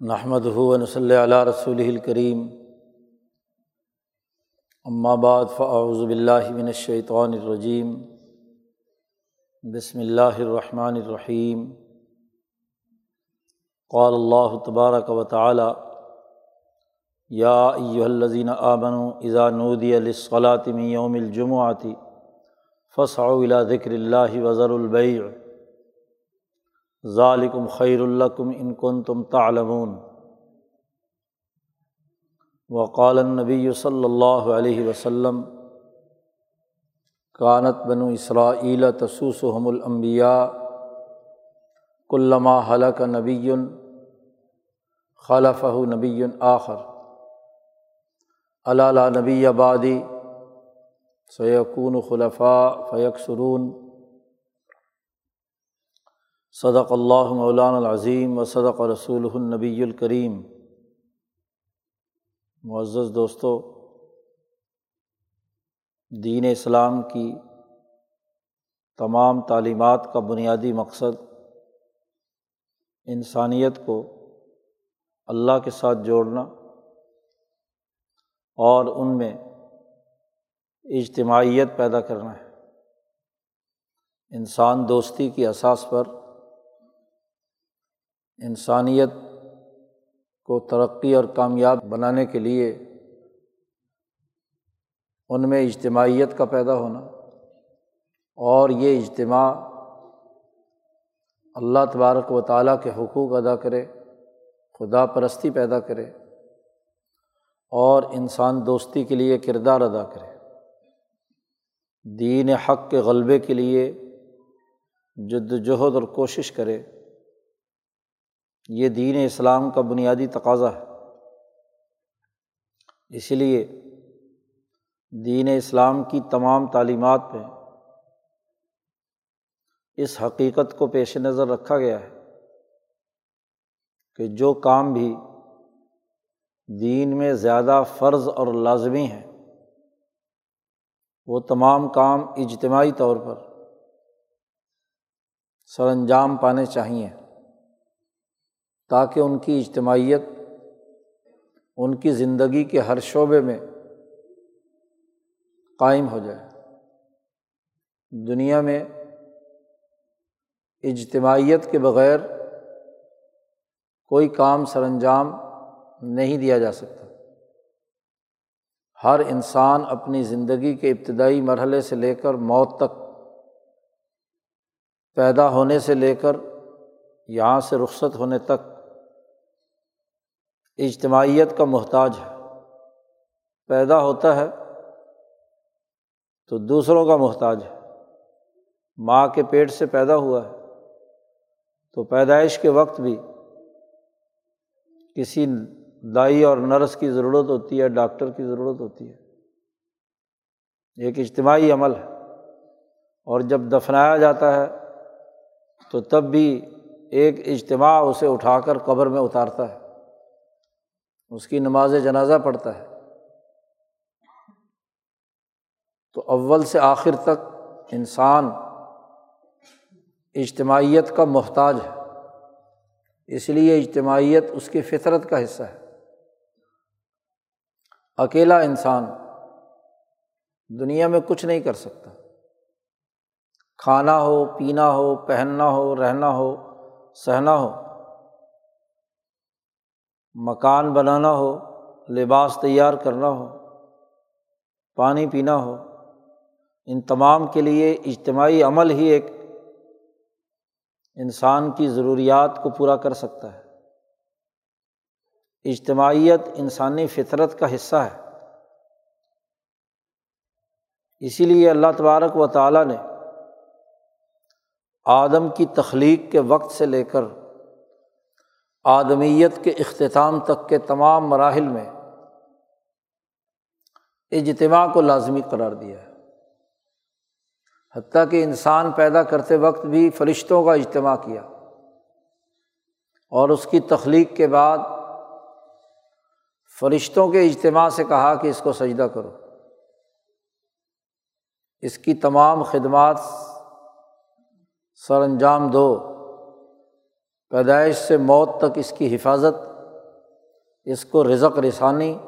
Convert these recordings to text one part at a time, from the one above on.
نحمد ہُون صلی علیہ رسول الکریم بعد فاعوذ باللہ من الشیطان الرجیم بسم اللہ الرحمن الرحیم قال اللہ تبارک و تعالی یا ایہا الذین آمنوا اذا نودی للصلاة من یوم الجمعۃ فاسعوا الى ذکر اللہ وزر البیع ذالکم خیر الکم ان کن تم تعلمون۔ وقال النبی صلی اللہ علیہ وسلم، کانت بنو اسرائیل تسوسحم الانبیاء کلما حلق نبی خلفہ نبی آخر۔ علالہ نبی آبادی سیقون خلفاء فیق سرون صدق اللہ مولان العظیم و صدق رسول النبی الکریم۔ معزز دوستوں دین اسلام کی تمام تعلیمات کا بنیادی مقصد انسانیت کو اللہ کے ساتھ جوڑنا اور ان میں اجتماعیت پیدا کرنا ہے۔ انسان دوستی کی اساس پر انسانیت کو ترقی اور کامیاب بنانے کے لیے ان میں اجتماعیت کا پیدا ہونا اور یہ اجتماع اللہ تبارک و تعالیٰ کے حقوق ادا کرے، خدا پرستی پیدا کرے اور انسان دوستی کے لیے کردار ادا کرے۔ دین حق کے غلبے کے لیے جد وجہد اور کوشش کرے۔ یہ دین اسلام کا بنیادی تقاضا ہے۔ اسی لیے دین اسلام کی تمام تعلیمات پہ اس حقیقت کو پیش نظر رکھا گیا ہے کہ جو کام بھی دین میں زیادہ فرض اور لازمی ہیں، وہ تمام کام اجتماعی طور پر سر انجام پانے چاہئیں تاکہ ان کی اجتماعیت، ان کی زندگی کے ہر شعبے میں قائم ہو جائے۔ دنیا میں اجتماعیت کے بغیر کوئی کام سر انجام نہیں دیا جا سکتا۔ ہر انسان اپنی زندگی کے ابتدائی مرحلے سے لے کر موت تک، پیدا ہونے سے لے کر یہاں سے رخصت ہونے تک اجتماعیت کا محتاج ہے۔ پیدا ہوتا ہے تو دوسروں کا محتاج ہے۔ ماں کے پیٹ سے پیدا ہوا ہے تو پیدائش کے وقت بھی کسی دائی اور نرس کی ضرورت ہوتی ہے، ڈاکٹر کی ضرورت ہوتی ہے۔ ایک اجتماعی عمل ہے۔ اور جب دفنایا جاتا ہے تو تب بھی ایک اجتماع اسے اٹھا کر قبر میں اتارتا ہے۔ اس کی نماز جنازہ پڑھتا ہے۔ تو اول سے آخر تک انسان اجتماعیت کا محتاج ہے۔ اس لیے اجتماعیت اس کی فطرت کا حصہ ہے۔ اکیلا انسان دنیا میں کچھ نہیں کر سکتا۔ کھانا ہو، پینا ہو، پہننا ہو، رہنا ہو، سہنا ہو۔ مکان بنانا ہو، لباس تیار کرنا ہو، پانی پینا ہو، ان تمام کے لیے اجتماعی عمل ہی ایک انسان کی ضروریات کو پورا کر سکتا ہے۔ اجتماعیت انسانی فطرت کا حصہ ہے۔ اسی لیے اللہ تبارک و تعالیٰ نے آدم کی تخلیق کے وقت سے لے کر آدمیت کے اختتام تک کے تمام مراحل میں اجتماع کو لازمی قرار دیا ہے۔ حتیٰ کہ انسان پیدا کرتے وقت بھی فرشتوں کا اجتماع کیا اور اس کی تخلیق کے بعد فرشتوں کے اجتماع سے کہا کہ اس کو سجدہ کرو۔ اس کی تمام خدمات سر انجام دو۔ پیدائش سے موت تک اس کی حفاظت، اس کو رزق رسانی،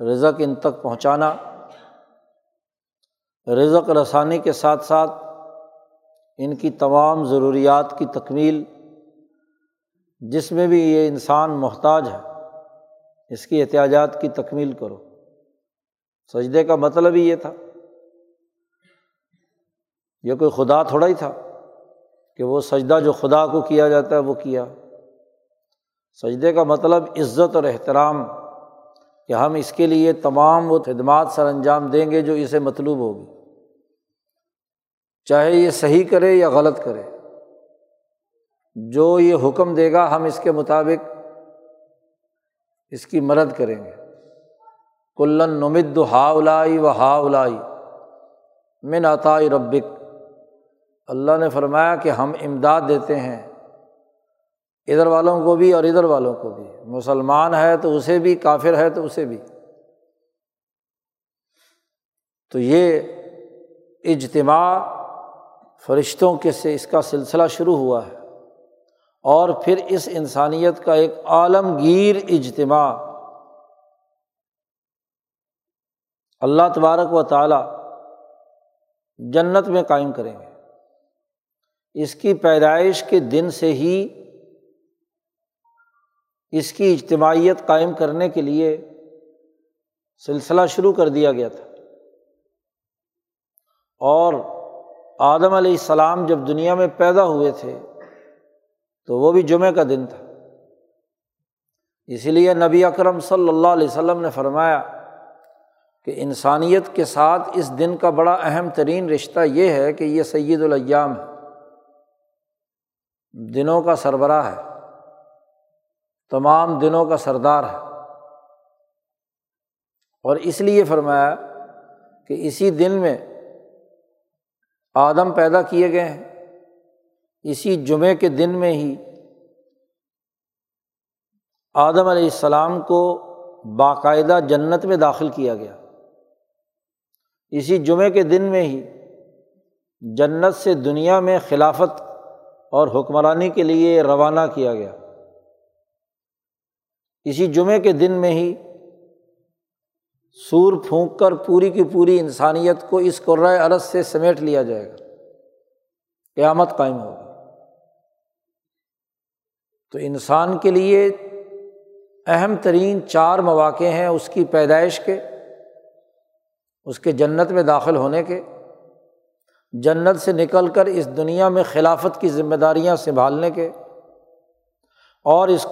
رزق ان تک پہنچانا، رزق رسانی کے ساتھ ساتھ ان کی تمام ضروریات کی تکمیل، جس میں بھی یہ انسان محتاج ہے، اس کی احتیاجات کی تکمیل کرو۔ سجدے کا مطلب ہی یہ تھا۔ یہ کوئی خدا تھوڑا ہی تھا۔ کہ وہ سجدہ جو خدا کو کیا جاتا ہے وہ کیا۔ سجدے کا مطلب عزت اور احترام، کہ ہم اس کے لیے تمام وہ خدمات سر انجام دیں گے جو اسے مطلوب ہوگی۔ چاہے یہ صحیح کرے یا غلط کرے، جو یہ حکم دے گا ہم اس کے مطابق اس کی مدد کریں گے۔ کلن نمد ہا الائی و ہا الائی من عطائی ربک اللہ نے فرمایا کہ ہم امداد دیتے ہیں ادھر والوں کو بھی اور ادھر والوں کو بھی۔ مسلمان ہے تو اسے بھی، کافر ہے تو اسے بھی۔ تو یہ اجتماع فرشتوں کے سے اس کا سلسلہ شروع ہوا ہے۔ اور پھر اس انسانیت کا ایک عالمگیر اجتماع۔ اللہ تبارک و تعالیٰ جنت میں قائم کریں گے۔ اس کی پیدائش کے دن سے ہی اس کی اجتماعیت قائم کرنے کے لیے سلسلہ شروع کر دیا گیا تھا۔ اور آدم علیہ السلام جب دنیا میں پیدا ہوئے تھے تو وہ بھی جمعہ کا دن تھا۔ اسی لیے نبی اکرم صلی اللہ علیہ وسلم نے فرمایا کہ انسانیت کے ساتھ اس دن کا بڑا اہم ترین رشتہ یہ ہے کہ یہ سید الیام ہے۔ دنوں کا سربراہ ہے۔ تمام دنوں کا سردار ہے۔ اور اس لیے فرمایا کہ اسی دن میں آدم پیدا کیے گئے ہیں۔ اسی جمعے کے دن میں ہی آدم علیہ السلام کو باقاعدہ جنت میں داخل کیا گیا۔ اسی جمعے کے دن میں ہی جنت سے دنیا میں خلافت اور حکمرانی کے لیے روانہ کیا گیا۔ اسی جمعے کے دن میں ہی سور پھونک کر پوری کی پوری انسانیت کو اس قرائے عرض سے سمیٹ لیا جائے گا۔ قیامت قائم ہوگی۔ تو انسان کے لیے اہم ترین چار مواقع ہیں اس کی پیدائش کے، اس کے جنت میں داخل ہونے کے جنت سے نکل کر اس دنیا میں خلافت کی ذمہ داریاں سنبھالنے کے اور اس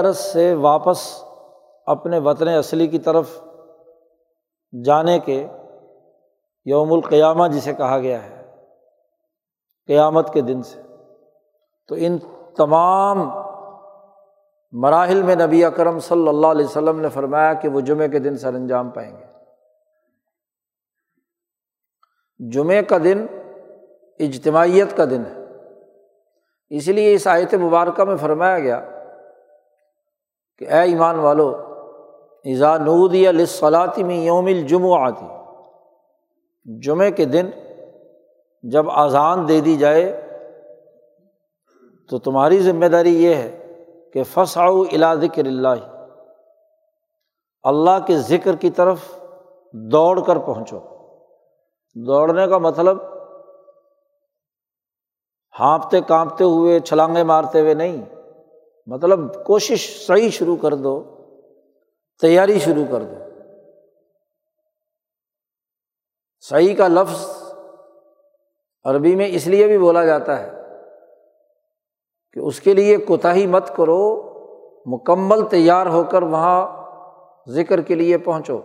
عرض سے واپس اپنے وطن اصلی کی طرف جانے کے یوم القیامہ جسے کہا گیا ہے، قیامت کے دن سے۔ تو ان تمام مراحل میں نبی اکرم صلی اللہ علیہ وسلم نے فرمایا کہ وہ جمعے کے دن سر انجام پائیں گے۔ جمعے کا دن اجتماعیت کا دن ہے۔ اس لیے اس آیت مبارکہ میں فرمایا گیا کہ اے ایمان والو ایزا نود یا لسلاتی میں یوم الجمع آتی جمعے کے دن جب اذان دے دی جائے تو تمہاری ذمہ داری یہ ہے کہ فساؤ الا ذکر اللہ۔ اللہ کے ذکر کی طرف دوڑ کر پہنچو۔ دوڑنے کا مطلب ہانپتے کانپتے ہوئے چھلانگے مارتے ہوئے نہیں۔ مطلب کوشش صحیح شروع کر دو، تیاری شروع کر دو۔ صحیح کا لفظ عربی میں اس لیے بھی بولا جاتا ہے کہ اس کے لیے کوتاہی مت کرو، مکمل تیار ہو کر وہاں ذکر کے لیے پہنچو۔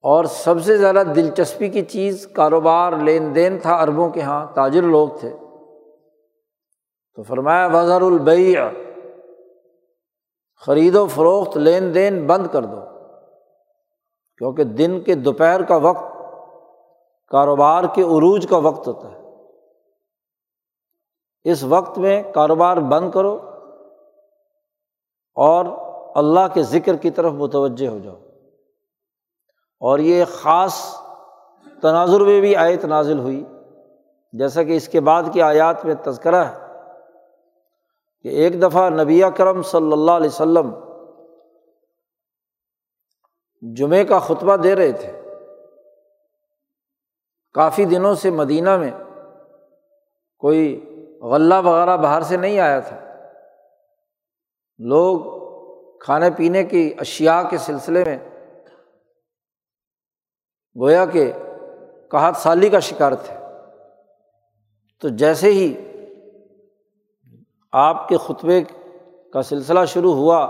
اور سب سے زیادہ دلچسپی کی چیز کاروبار، لین دین تھا اربوں کے یہاں تاجر لوگ تھے۔ تو فرمایا وزر البیع خرید و فروخت، لین دین بند کر دو۔ کیونکہ دن کے دوپہر کا وقت کاروبار کے عروج کا وقت ہوتا ہے۔ اس وقت میں کاروبار بند کرو اور اللہ کے ذکر کی طرف متوجہ ہو جاؤ۔ اور یہ خاص تناظر میں بھی آیت نازل ہوئی۔ جیسا کہ اس کے بعد کی آیات میں تذکرہ ہے کہ ایک دفعہ نبی کرم صلی اللہ علیہ وسلم جمعے کا خطبہ دے رہے تھے۔ کافی دنوں سے مدینہ میں کوئی غلہ وغیرہ باہر سے نہیں آیا تھا۔ لوگ کھانے پینے کی اشیا کے سلسلے میں گویا کہ کہات سالی کا شکار تھے۔ تو جیسے ہی آپ کے خطبے کا سلسلہ شروع ہوا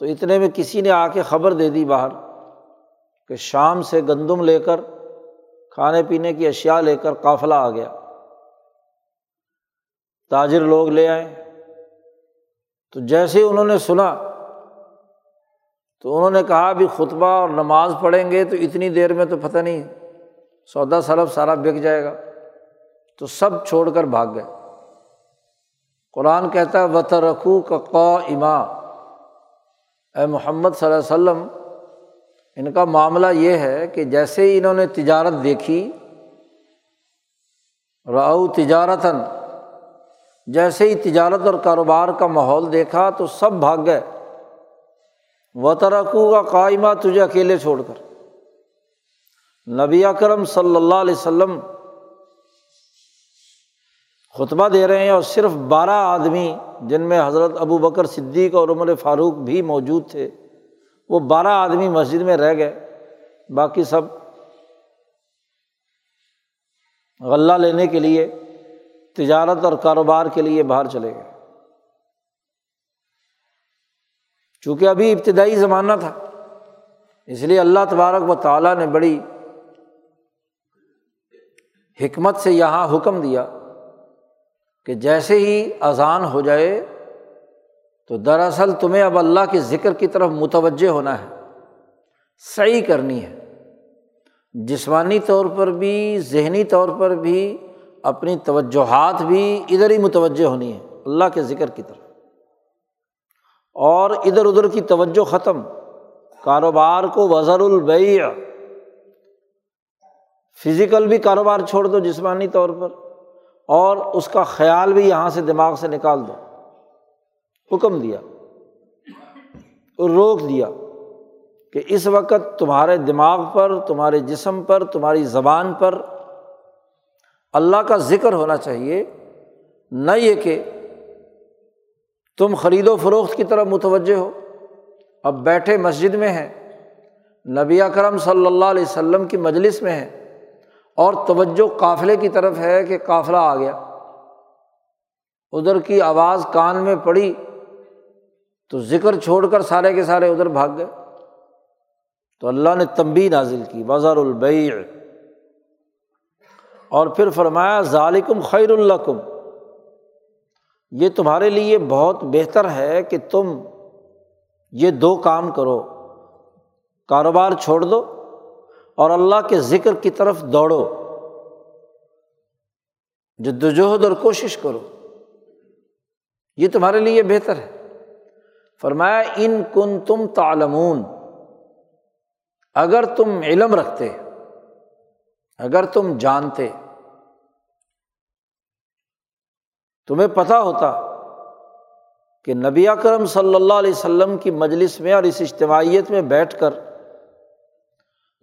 تو اتنے میں کسی نے آ کے خبر دے دی باہر کہ شام سے گندم لے کر، کھانے پینے کی اشیا لے کر قافلہ آ گیا۔ تاجر لوگ لے آئے۔ تو جیسے انہوں نے سنا تو انہوں نے کہا بھی خطبہ اور نماز پڑھیں گے تو اتنی دیر میں تو پتہ نہیں سودا سلب سارا بک جائے گا۔ تو سب چھوڑ کر بھاگ گئے۔ قرآن کہتا ہے وط رکھو کا قا اما اے محمد صلی اللہ علیہ وسلم، ان کا معاملہ یہ ہے کہ جیسے ہی انہوں نے تجارت دیکھی راؤ تجارتاً، جیسے ہی تجارت اور کاروبار کا ماحول دیکھا تو سب بھاگ گئے۔ و ترکو کا قائمہ تجھے اکیلے چھوڑ کر۔ نبی اکرم صلی اللہ علیہ وسلم خطبہ دے رہے ہیں اور صرف بارہ آدمی جن میں حضرت ابو بکر صدیق اور عمر فاروق بھی موجود تھے، وہ بارہ آدمی مسجد میں رہ گئے۔ باقی سب غلہ لینے کے لیے، تجارت اور کاروبار کے لیے باہر چلے گئے۔ چونکہ ابھی ابتدائی زمانہ تھا۔ اس لیے اللہ تبارک و تعالیٰ نے بڑی حکمت سے یہاں حکم دیا کہ جیسے ہی اذان ہو جائے تو دراصل تمہیں اب اللہ کے ذکر کی طرف متوجہ ہونا ہے صحیح کرنی ہے۔ جسمانی طور پر بھی، ذہنی طور پر بھی، اپنی توجہات بھی ادھر ہی متوجہ ہونی ہے، اللہ کے ذکر کی طرف۔ اور ادھر ادھر کی توجہ ختم۔ کاروبار کو وزر البیع۔ فزیکل بھی کاروبار چھوڑ دو جسمانی طور پر، اور اس کا خیال بھی یہاں سے دماغ سے نکال دو۔ حکم دیا اور روک دیا کہ اس وقت تمہارے دماغ پر، تمہارے جسم پر، تمہاری زبان پر اللہ کا ذکر ہونا چاہیے۔ نہ یہ کہ تم خرید و فروخت کی طرف متوجہ ہو۔ اب بیٹھے مسجد میں ہیں۔ نبی اکرم صلی اللہ علیہ وسلم کی مجلس میں ہے اور توجہ قافلے کی طرف ہے کہ قافلہ آ گیا۔ ادھر کی آواز کان میں پڑی تو ذکر چھوڑ کر سارے کے سارے ادھر بھاگ گئے۔ تو اللہ نے تمبی نازل کی بازار البیع اور پھر فرمایا ظالکم خیر القم یہ تمہارے لیے بہت بہتر ہے کہ تم یہ دو کام کرو۔ کاروبار چھوڑ دو اور اللہ کے ذکر کی طرف دوڑو۔ جدوجہد اور کوشش کرو۔ یہ تمہارے لیے بہتر ہے۔ فرمایا، ان کن تم تالمون اگر تم علم رکھتے، اگر تم جانتے تمہیں پتہ ہوتا کہ نبی اکرم صلی اللہ علیہ وسلم کی مجلس میں اور اس اجتماعیت میں بیٹھ کر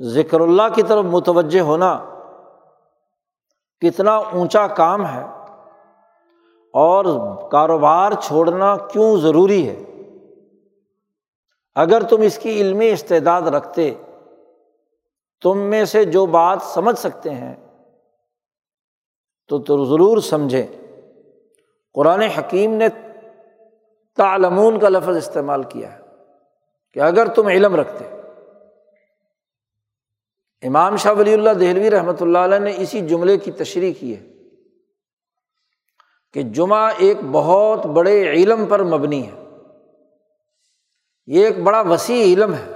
ذکر اللہ کی طرف متوجہ ہونا کتنا اونچا کام ہے اور کاروبار چھوڑنا کیوں ضروری ہے؟ اگر تم اس کی علمی استعداد رکھتے، تم میں سے جو بات سمجھ سکتے ہیں، تو تو ضرور سمجھیں۔ قرآن حکیم نے تعلمون کا لفظ استعمال کیا ہے کہ اگر تم علم رکھتے، امام شاہ ولی اللہ دہلوی رحمۃ اللہ علیہ نے اسی جملے کی تشریح کی ہے کہ جمعہ ایک بہت بڑے علم پر مبنی ہے۔ یہ ایک بڑا وسیع علم ہے،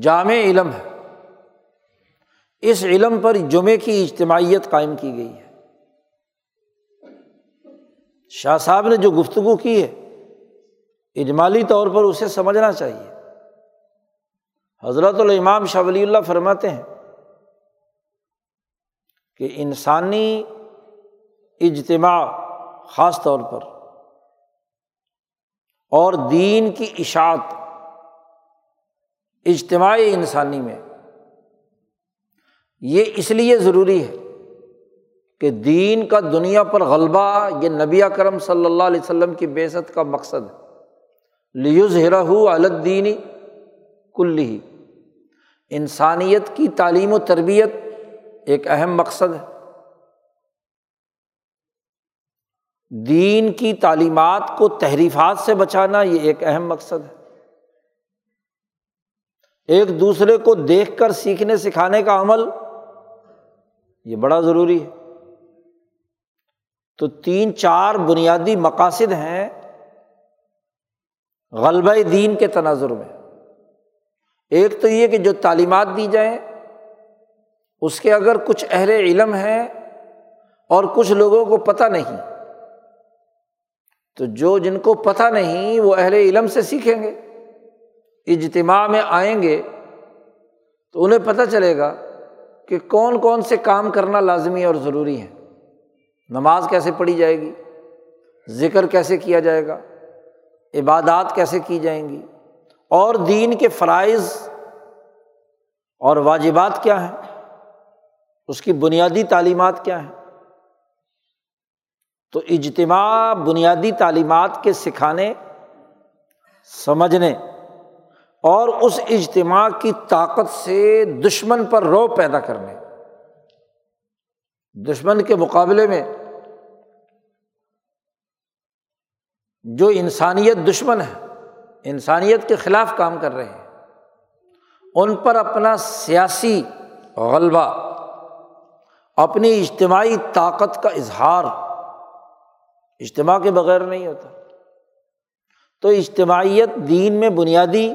جامع علم ہے۔ اس علم پر جمعے کی اجتماعیت قائم کی گئی ہے۔ شاہ صاحب نے جو گفتگو کی ہے، اجمالی طور پر اسے سمجھنا چاہیے۔ حضرت الامام شاہ ولی اللہ فرماتے ہیں کہ انسانی اجتماع خاص طور پر اور دین کی اشاعت اجتماعی انسانی میں، یہ اس لیے ضروری ہے کہ دین کا دنیا پر غلبہ یہ نبی کرم صلی اللہ علیہ وسلم کی بےست کا مقصد ہے۔ لیوز ہرا الدینی کل ہی انسانیت کی تعلیم و تربیت ایک اہم مقصد ہے۔ دین کی تعلیمات کو تحریفات سے بچانا یہ ایک اہم مقصد ہے۔ ایک دوسرے کو دیکھ کر سیکھنے، سکھانے کا عمل یہ بڑا ضروری ہے۔ تو تین چار بنیادی مقاصد ہیں غلبہ دین کے تناظر میں۔ ایک تو یہ کہ جو تعلیمات دی جائیں، اس کے اگر کچھ اہل علم ہیں اور کچھ لوگوں کو پتہ نہیں، تو جو جن کو پتہ نہیں وہ اہل علم سے سیکھیں گے، اجتماع میں آئیں گے، تو انہیں پتہ چلے گا کہ کون کون سے کام کرنا لازمی اور ضروری ہے نماز کیسے پڑھی جائے گی؟ ذکر کیسے کیا جائے گا؟ عبادات کیسے کی جائیں گی؟ اور دین کے فرائض اور واجبات کیا ہیں؟ اس کی بنیادی تعلیمات کیا ہیں؟ تو اجتماع بنیادی تعلیمات کے سکھانے، سمجھنے اور اس اجتماع کی طاقت سے دشمن پر رو پیدا کرنے۔ دشمن کے مقابلے میں جو انسانیت دشمن ہے، انسانیت کے خلاف کام کر رہے ہیں، ان پر اپنا سیاسی غلبہ، اپنی اجتماعی طاقت کا اظہار، اجتماع کے بغیر نہیں ہوتا۔ تو اجتماعیت دین میں بنیادی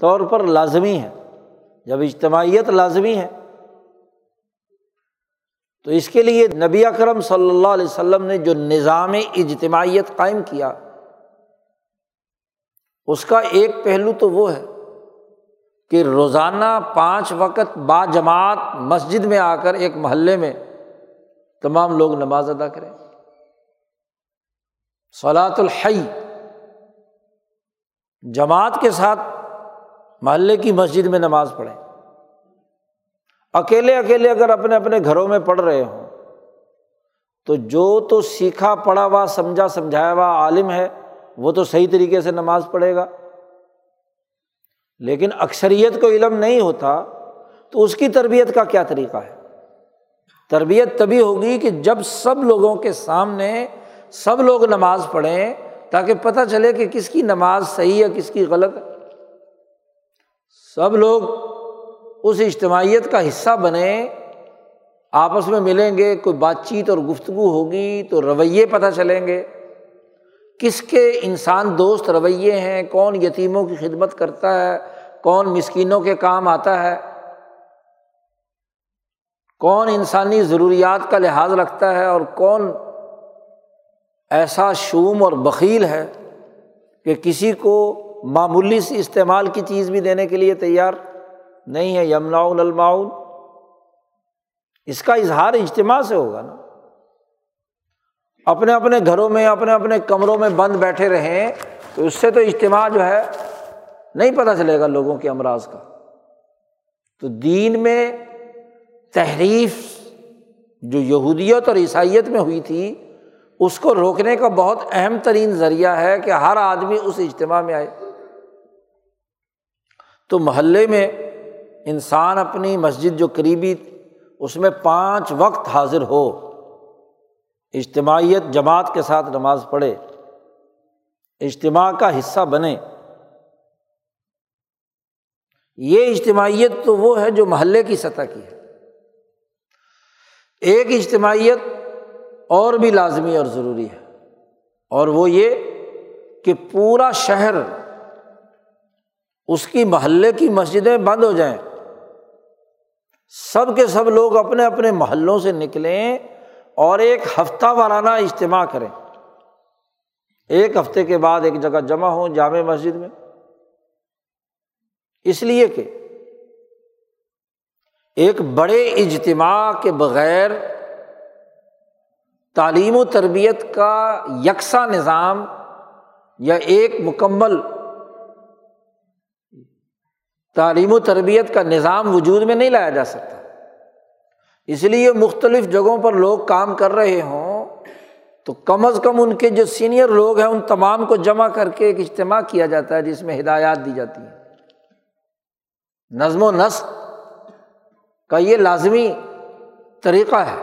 طور پر لازمی ہے۔ جب اجتماعیت لازمی ہے تو اس کے لیے نبی اکرم صلی اللہ علیہ وسلم نے جو نظام اجتماعیت قائم کیا، اس کا ایک پہلو تو وہ ہے کہ روزانہ پانچ وقت با جماعت مسجد میں آ کر ایک محلے میں تمام لوگ نماز ادا کریں۔ صلاۃ الحی، جماعت کے ساتھ محلے کی مسجد میں نماز پڑھیں۔ اکیلے اکیلے اگر اپنے اپنے گھروں میں پڑھ رہے ہوں، تو جو تو سیکھا، پڑھا ہوا، سمجھا، سمجھایا ہوا عالم ہے، وہ تو صحیح طریقے سے نماز پڑھے گا۔ لیکن اکثریت کو علم نہیں ہوتا، تو اس کی تربیت کا کیا طریقہ ہے؟ تربیت تبھی ہوگی کہ جب سب لوگوں کے سامنے سب لوگ نماز پڑھیں، تاکہ پتہ چلے کہ کس کی نماز صحیح ہے، کس کی غلط ہے۔ سب لوگ اس اجتماعیت کا حصہ بنے، آپس میں ملیں گے، کوئی بات چیت اور گفتگو ہوگی تو رویے پتہ چلیں گے۔ کس کے انسان دوست رویے ہیں؟ کون یتیموں کی خدمت کرتا ہے؟ کون مسکینوں کے کام آتا ہے؟ کون انسانی ضروریات کا لحاظ رکھتا ہے؟ اور کون ایسا شوم اور بکیل ہے کہ کسی کو معمولی سی استعمال کی چیز بھی دینے کے لیے تیار؟ نہیں ہے یمنا الماؤن اس کا اظہار اجتماع سے ہوگا نا۔ اپنے اپنے گھروں میں، اپنے اپنے کمروں میں بند بیٹھے رہیں تو اس سے تو اجتماع جو ہے نہیں پتہ چلے گا لوگوں کے امراض کا۔ تو دین میں تحریف جو یہودیت اور عیسائیت میں ہوئی تھی، اس کو روکنے کا بہت اہم ترین ذریعہ ہے کہ ہر آدمی اس اجتماع میں آئے۔ تو محلے میں انسان اپنی مسجد جو قریبی اس میں پانچ وقت حاضر ہو، اجتماعیت جماعت کے ساتھ نماز پڑھے، اجتماع کا حصہ بنے۔ یہ اجتماعیت تو وہ ہے جو محلے کی سطح کی ہے۔ ایک اجتماعیت اور بھی لازمی اور ضروری ہے، اور وہ یہ کہ پورا شہر اس کی محلے کی مسجدیں بند ہو جائیں۔ سب کے سب لوگ اپنے اپنے محلوں سے نکلیں اور ایک ہفتہ وارانہ اجتماع کریں۔ ایک ہفتے کے بعد ایک جگہ جمع ہوں جامع مسجد میں۔ اس لیے کہ ایک بڑے اجتماع کے بغیر تعلیم و تربیت کا یکساں نظام یا ایک مکمل تعلیم و تربیت کا نظام وجود میں نہیں لایا جا سکتا۔ اس لیے مختلف جگہوں پر لوگ کام کر رہے ہوں تو کم از کم ان کے جو سینئر لوگ ہیں، ان تمام کو جمع کر کے ایک اجتماع کیا جاتا ہے، جس میں ہدایات دی جاتی ہیں۔ نظم و نسق کا یہ لازمی طریقہ ہے۔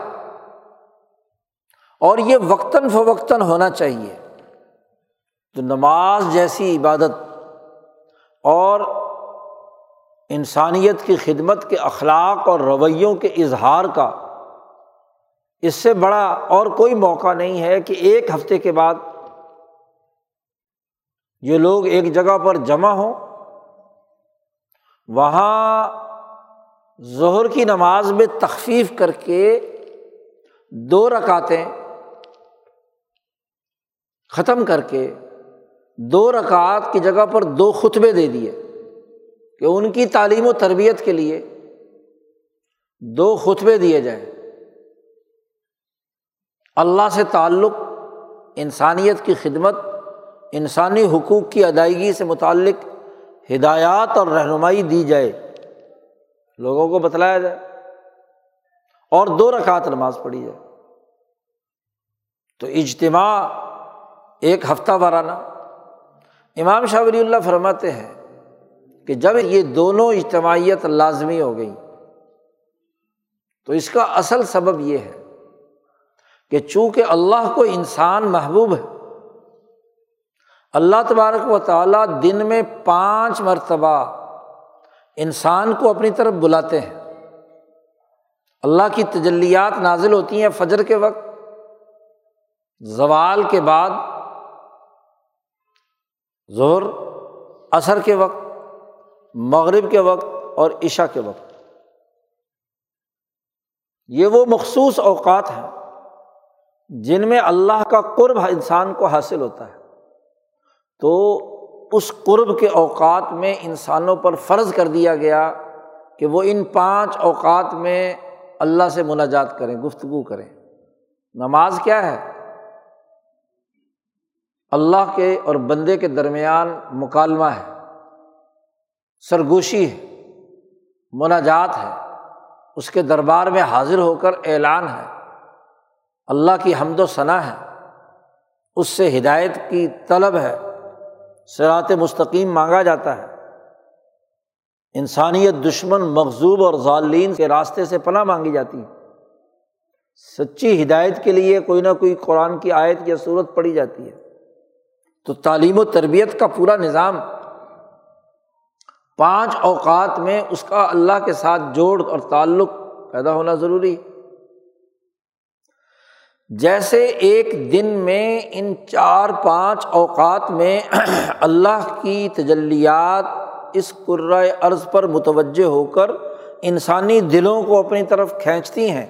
اور یہ وقتاً فوقتاً ہونا چاہیے۔ تو نماز جیسی عبادت اور انسانیت کی خدمت کے اخلاق اور رویوں کے اظہار کا اس سے بڑا اور کوئی موقع نہیں ہے کہ ایک ہفتے کے بعد یہ لوگ ایک جگہ پر جمع ہوں۔ وہاں ظہر کی نماز میں تخفیف کر کے دو رکعتیں ختم کر کے دو رکعت کی جگہ پر دو خطبے دے دیے۔ کہ ان کی تعلیم و تربیت کے لیے دو خطبے دیے جائیں۔ اللہ سے تعلق، انسانیت کی خدمت، انسانی حقوق کی ادائیگی سے متعلق ہدایات اور رہنمائی دی جائے۔ لوگوں کو بتلایا جائے۔ اور دو رکعت نماز پڑھی جائے۔ تو اجتماع، ایک ہفتہ وارانہ۔ امام شاہ ولی اللہ فرماتے ہیں کہ جب یہ دونوں اجتماعیت لازمی ہو گئی، تو اس کا اصل سبب یہ ہے کہ چونکہ اللہ کو انسان محبوب ہے، اللہ تبارک و تعالیٰ دن میں پانچ مرتبہ انسان کو اپنی طرف بلاتے ہیں۔ اللہ کی تجلیات نازل ہوتی ہیں فجر کے وقت، زوال کے بعد زہر عصر کے وقت۔ مغرب کے وقت اور عشا کے وقت۔ یہ وہ مخصوص اوقات ہیں جن میں اللہ کا قرب انسان کو حاصل ہوتا ہے۔ تو اس قرب کے اوقات میں انسانوں پر فرض کر دیا گیا کہ وہ ان پانچ اوقات میں اللہ سے مناجات کریں، گفتگو کریں۔ نماز کیا ہے؟ اللہ کے اور بندے کے درمیان مکالمہ ہے۔ سرگوشی ہے، مناجات ہے، اس کے دربار میں حاضر ہو کر اعلان ہے۔ اللہ کی حمد و ثناء ہے، اس سے ہدایت کی طلب ہے۔ سرات مستقیم مانگا جاتا ہے۔ انسانیت دشمن مغزوب اور ظالین کے راستے سے پناہ مانگی جاتی ہے۔ سچی ہدایت کے لیے کوئی نہ کوئی قرآن کی آیت یا صورت پڑی جاتی ہے۔ تو تعلیم و تربیت کا پورا نظام پانچ اوقات میں اس کا اللہ کے ساتھ جوڑ اور تعلق پیدا ہونا ضروری جیسے ایک دن میں ان چار پانچ اوقات میں اللہ کی تجلیات اس قرۂۂ عرض پر متوجہ ہو کر انسانی دلوں کو اپنی طرف کھینچتی ہیں۔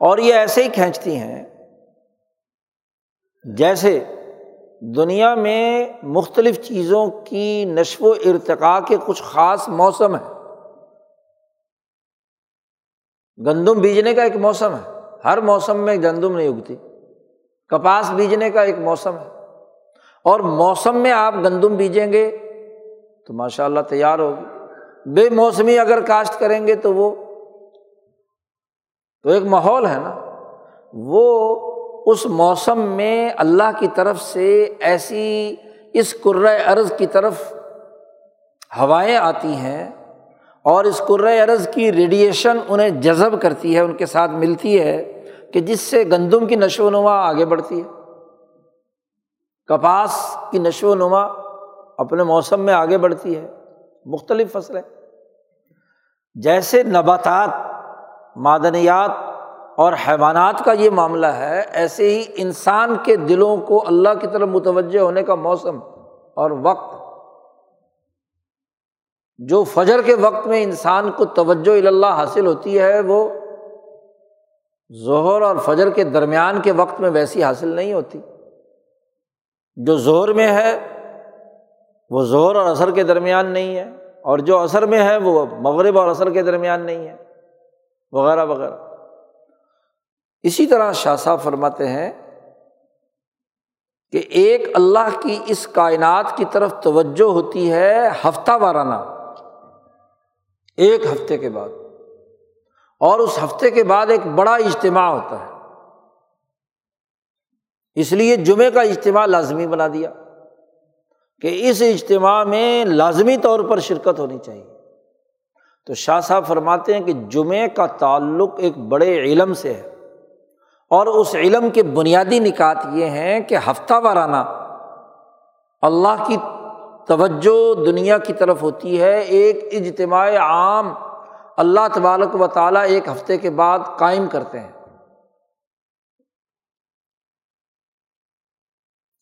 اور یہ ایسے ہی کھینچتی ہیں جیسے دنیا میں مختلف چیزوں کی نشو و ارتقاء کے کچھ خاص موسم ہیں۔ گندم بیجنے کا ایک موسم ہے۔ ہر موسم میں گندم نہیں اگتی۔ کپاس بیجنے کا ایک موسم ہے۔ اور موسم میں آپ گندم بیجیں گے تو ماشاء اللہ تیار ہوگی۔ بے موسمی اگر کاشت کریں گے تو وہ تو ایک ماحول ہے نا۔ وہ اس موسم میں اللہ کی طرف سے ایسی اس ارض کی طرف ہوائیں آتی ہیں اور اس ارض کی ریڈیئیشن انہیں جذب کرتی ہے، ان کے ساتھ ملتی ہے کہ جس سے گندم کی نشو و نما آگے بڑھتی ہے۔ کپاس کی نشو و نما اپنے موسم میں آگے بڑھتی ہے۔ مختلف فصلیں۔ جیسے نباتات، معدنیات اور حیوانات کا یہ معاملہ ہے، ایسے ہی انسان کے دلوں کو اللہ کی طرف متوجہ ہونے کا موسم اور وقت۔ جو فجر کے وقت میں انسان کو توجہ اللہ حاصل ہوتی ہے، وہ ظہر اور فجر کے درمیان کے وقت میں ویسی حاصل نہیں ہوتی۔ جو زہر میں ہے، وہ زہر اور اثر کے درمیان نہیں ہے، اور جو اثر میں ہے، وہ مغرب اور اثر کے درمیان نہیں ہے، وغیرہ وغیرہ۔ اسی طرح شاہ صاحب فرماتے ہیں کہ ایک اللہ کی اس کائنات کی طرف توجہ ہوتی ہے ہفتہ وارانہ، ایک ہفتے کے بعد۔ اور اس ہفتے کے بعد ایک بڑا اجتماع ہوتا ہے۔ اس لیے جمعے کا اجتماع لازمی بنا دیا کہ اس اجتماع میں لازمی طور پر شرکت ہونی چاہیے۔ تو شاہ صاحب فرماتے ہیں کہ جمعے کا تعلق ایک بڑے علم سے ہے۔ اور اس علم کے بنیادی نکات یہ ہیں کہ ہفتہ وارانہ اللہ کی توجہ دنیا کی طرف ہوتی ہے، ایک اجتماع عام اللہ تبارک و تعالیٰ ایک ہفتے کے بعد قائم کرتے ہیں۔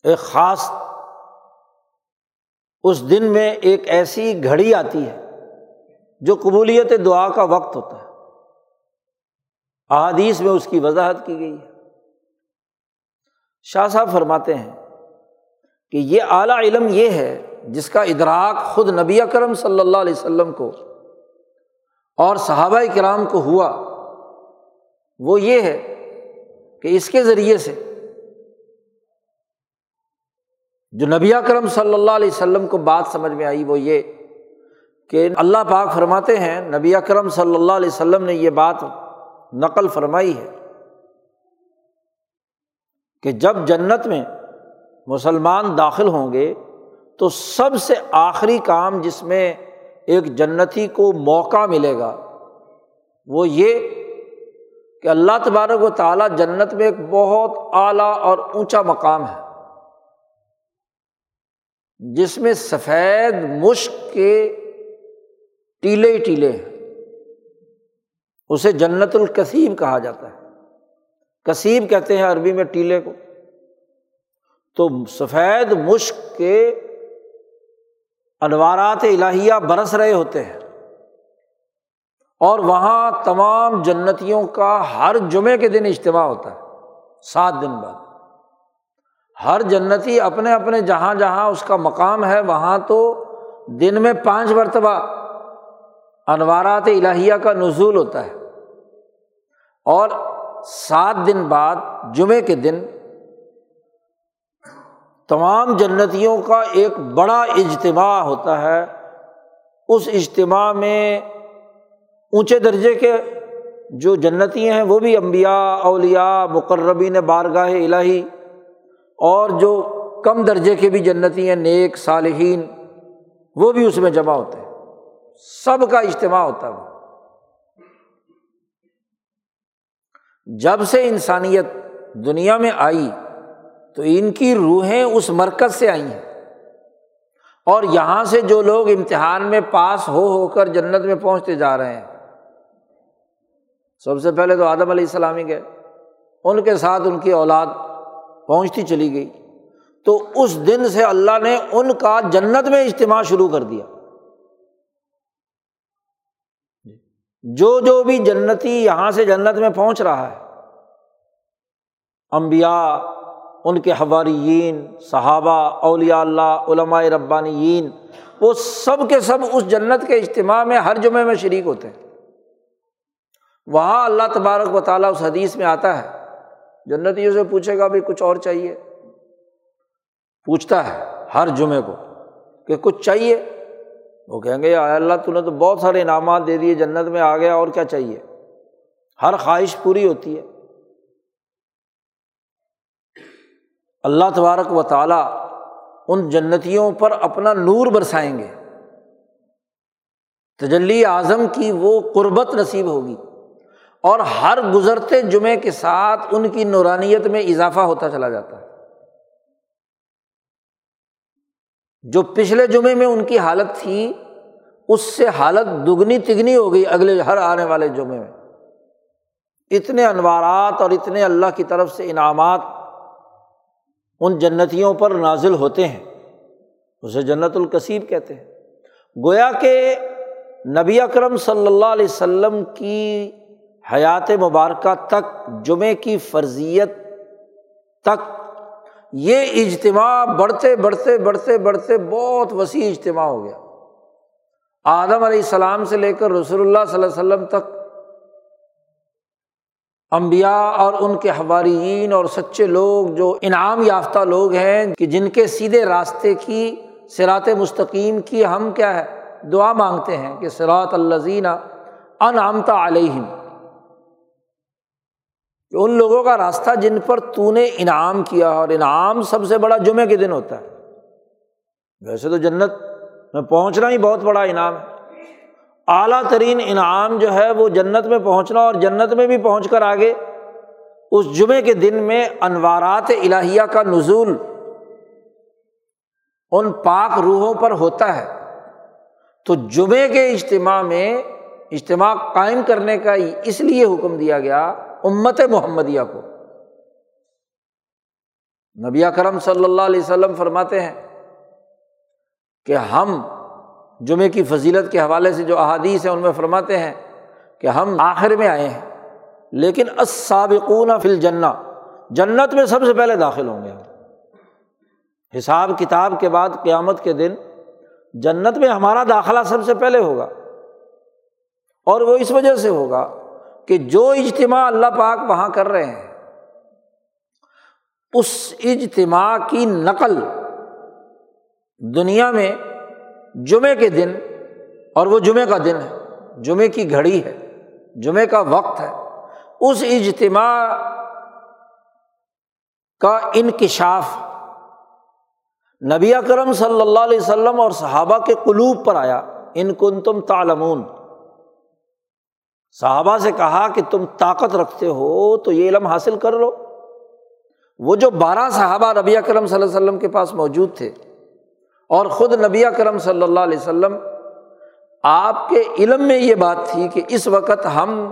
ایک خاص اس دن میں ایک ایسی گھڑی آتی ہے جو قبولیت دعا کا وقت ہوتا ہے۔ احادیث میں اس کی وضاحت کی گئی ہے۔ شاہ صاحب فرماتے ہیں کہ یہ اعلیٰ علم یہ ہے جس کا ادراک خود نبی اکرم صلی اللہ علیہ وسلم کو اور صحابہ کرام کو ہوا، وہ یہ ہے کہ اس کے ذریعے سے جو نبی کرم صلی اللہ علیہ وسلم کو بات سمجھ میں آئی وہ یہ کہ اللہ پاک فرماتے ہیں، نبی اکرم صلی اللہ علیہ وسلم نے یہ بات نقل فرمائی ہے کہ جب جنت میں مسلمان داخل ہوں گے تو سب سے آخری کام جس میں ایک جنتی کو موقع ملے گا وہ یہ کہ اللہ تبارک و تعالیٰ جنت میں ایک بہت اعلیٰ اور اونچا مقام ہے جس میں سفید مشق کے ٹیلے ہی ٹیلے ہیں۔ اسے جنت الکسیب کہا جاتا ہے۔ کسیب کہتے ہیں عربی میں ٹیلے کو۔ تو سفید مشق کے انوارات الہیہ برس رہے ہوتے ہیں۔ اور وہاں تمام جنتیوں کا ہر جمعے کے دن اجتماع ہوتا ہے، سات دن بعد۔ ہر جنتی اپنے اپنے جہاں جہاں اس کا مقام ہے، وہاں تو دن میں پانچ مرتبہ انوارات الہیہ کا نزول ہوتا ہے۔ اور سات دن بعد جمعے کے دن تمام جنتیوں کا ایک بڑا اجتماع ہوتا ہے۔ اس اجتماع میں اونچے درجے کے جو جنتی ہیں وہ بھی امبیا اولیا مقربین بارگاہ الہی اور جو کم درجے کے بھی جنتی ہیں، نیک، صالحین، وہ بھی اس میں جمع ہوتے ہیں۔ سب کا اجتماع ہوتا ہے۔ جب سے انسانیت دنیا میں آئی تو ان کی روحیں اس مرکز سے آئی ہیں۔ اور یہاں سے جو لوگ امتحان میں پاس ہو ہو کر جنت میں پہنچتے جا رہے ہیں، سب سے پہلے تو آدم علیہ السلامی گئے۔ ان کے ساتھ ان کی اولاد پہنچتی چلی گئی۔ تو اس دن سے اللہ نے ان کا جنت میں اجتماع شروع کر دیا۔ جو جو بھی جنتی یہاں سے جنت میں پہنچ رہا ہے امبیا ان کے حواریین، صحابہ، اولیاء اللہ، علماء ربانیین، وہ سب کے سب اس جنت کے اجتماع میں ہر جمعے میں شریک ہوتے ہیں۔ وہاں اللہ تبارک و تعالیٰ اس حدیث میں آتا ہے، جنتیوں سے پوچھے گا بھی کچھ اور چاہیے؟ پوچھتا ہے ہر جمعے کو کہ کچھ چاہیے؟ وہ کہیں گے اللہ تو نے تو بہت سارے انعامات دے دیے، جنت میں آ گیا اور کیا چاہیے؟ ہر خواہش پوری ہوتی ہے۔ اللہ تبارک و تعالیٰ ان جنتیوں پر اپنا نور برسائیں گے۔ تجلی اعظم کی وہ قربت نصیب ہوگی۔ اور ہر گزرتے جمعے کے ساتھ ان کی نورانیت میں اضافہ ہوتا چلا جاتا ہے۔ جو پچھلے جمعے میں ان کی حالت تھی، اس سے حالت دگنی تگنی ہو گئی اگلے ہر آنے والے جمعے میں۔ اتنے انوارات اور اتنے اللہ کی طرف سے انعامات ان جنتیوں پر نازل ہوتے ہیں، اسے جنت القصیب کہتے ہیں۔ گویا کہ نبی اکرم صلی اللہ علیہ وسلم کی حیات مبارکہ تک، جمعے کی فرضیت تک یہ اجتماع بڑھتے بڑھتے بڑھتے بڑھتے بہت وسیع اجتماع ہو گیا۔ آدم علیہ السلام سے لے کر رسول اللہ صلی اللہ علیہ وسلم تک امبیا اور ان کے حوارین اور سچے لوگ جو انعام یافتہ لوگ ہیں کہ جن کے سیدھے راستے کی سرات مستقیم کی ہم کیا ہے؟ دعا مانگتے ہیں کہ سرات الزین انعامتا علیہم۔ کہ ان لوگوں کا راستہ جن پر تو نے انعام کیا اور انعام سب سے بڑا جمعے کے دن ہوتا ہے۔ ویسے تو جنت میں پہنچنا ہی بہت بڑا انعام ہے۔ اعلیٰ ترین انعام جو ہے وہ جنت میں پہنچنا اور جنت میں بھی پہنچ کر آگے اس جمعے کے دن میں انوارات الہیہ کا نزول ان پاک روحوں پر ہوتا ہے۔ تو جمعے کے اجتماع میں اجتماع قائم کرنے کا اس لیے حکم دیا گیا امت محمدیہ کو۔ نبی کرم صلی اللہ علیہ وسلم فرماتے ہیں کہ ہم جمعے کی فضیلت کے حوالے سے جو احادیث ہیں ان میں فرماتے ہیں کہ ہم آخر میں آئے ہیں، لیکن اسابقون فل جنا جنت میں سب سے پہلے داخل ہوں گے ہم۔ حساب کتاب کے بعد قیامت کے دن جنت میں ہمارا داخلہ سب سے پہلے ہوگا، اور وہ اس وجہ سے ہوگا کہ جو اجتماع اللہ پاک وہاں کر رہے ہیں، اس اجتماع کی نقل دنیا میں جمعے کے دن اور وہ جمعے کا دن ہے، جمعے کی گھڑی ہے، جمعے کا وقت ہے، اس اجتماع کا انکشاف نبی کرم صلی اللہ علیہ وسلم اور صحابہ کے قلوب پر آیا، ان کن تم تالمون صحابہ سے کہا کہ تم طاقت رکھتے ہو تو یہ علم حاصل کر لو۔ وہ جو بارہ صحابہ نبی کرم صلی اللہ علیہ وسلم کے پاس موجود تھے اور خود نبی کرم صلی اللہ علیہ وسلم، آپ کے علم میں یہ بات تھی کہ اس وقت ہم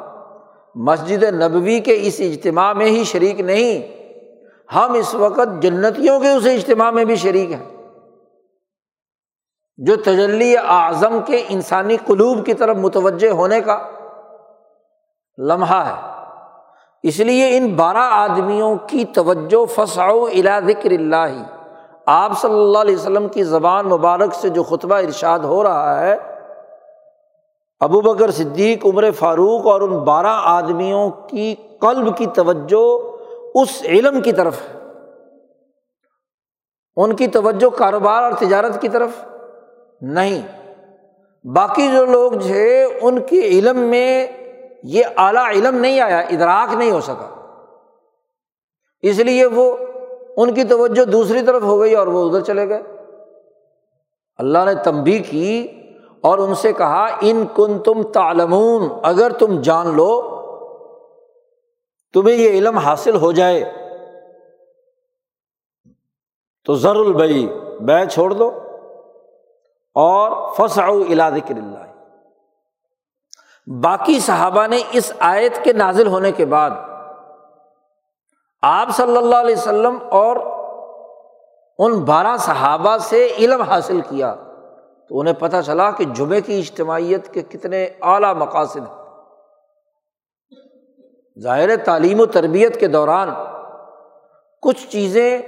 مسجد نبوی کے اس اجتماع میں ہی شریک نہیں، ہم اس وقت جنتیوں کے اس اجتماع میں بھی شریک ہیں۔ جو تجلی اعظم کے انسانی قلوب کی طرف متوجہ ہونے کا لمحہ ہے۔ اس لیے ان بارہ آدمیوں کی توجہ فساؤ الا ذکر اللہ۔ آپ صلی اللہ علیہ وسلم کی زبان مبارک سے جو خطبہ ارشاد ہو رہا ہے، ابو بکر صدیق، عمر فاروق اور ان بارہ آدمیوں کی قلب کی توجہ اس علم کی طرف ہے۔ ان کی توجہ کاروبار اور تجارت کی طرف نہیں۔ باقی جو لوگ تھے ان کے علم میں یہ اعلیٰ علم نہیں آیا، ادراک نہیں ہو سکا۔ اس لیے وہ، ان کی توجہ دوسری طرف ہو گئی اور وہ ادھر چلے گئے۔ اللہ نے تمبی کی اور ان سے کہا، ان کن تم تالمون اگر تم جان لو، تمہیں یہ علم حاصل ہو جائے۔ تو ضر البئی بے چھوڑ دو اور فساؤ الا ذکر اللہ۔ باقی صحابہ نے اس آیت کے نازل ہونے کے بعد آپ صلی اللہ علیہ وسلم اور ان بارہ صحابہ سے علم حاصل کیا تو انہیں پتہ چلا کہ جمعے کی اجتماعیت کے کتنے اعلیٰ مقاصد ہیں۔ ظاہر تعلیم و تربیت کے دوران کچھ چیزیں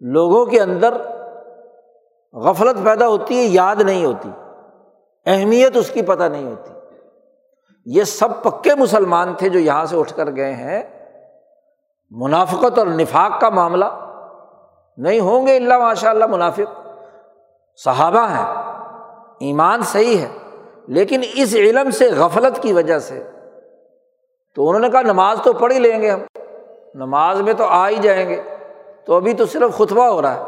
لوگوں کے اندر غفلت پیدا ہوتی ہے، یاد نہیں ہوتی۔ اہمیت اس کی پتہ نہیں ہوتی۔ یہ سب پکے مسلمان تھے جو یہاں سے اٹھ کر گئے ہیں۔ منافقت اور نفاق کا معاملہ نہیں ہوں گے اللہ ماشاء اللہ منافق۔ صحابہ ہیں، ایمان صحیح ہے، لیکن اس علم سے، غفلت کی وجہ سے۔ تو انہوں نے کہا، نماز تو پڑھ ہی لیں گے ہم، نماز میں تو آ ہی جائیں گے۔ تو ابھی تو صرف خطبہ ہو رہا ہے۔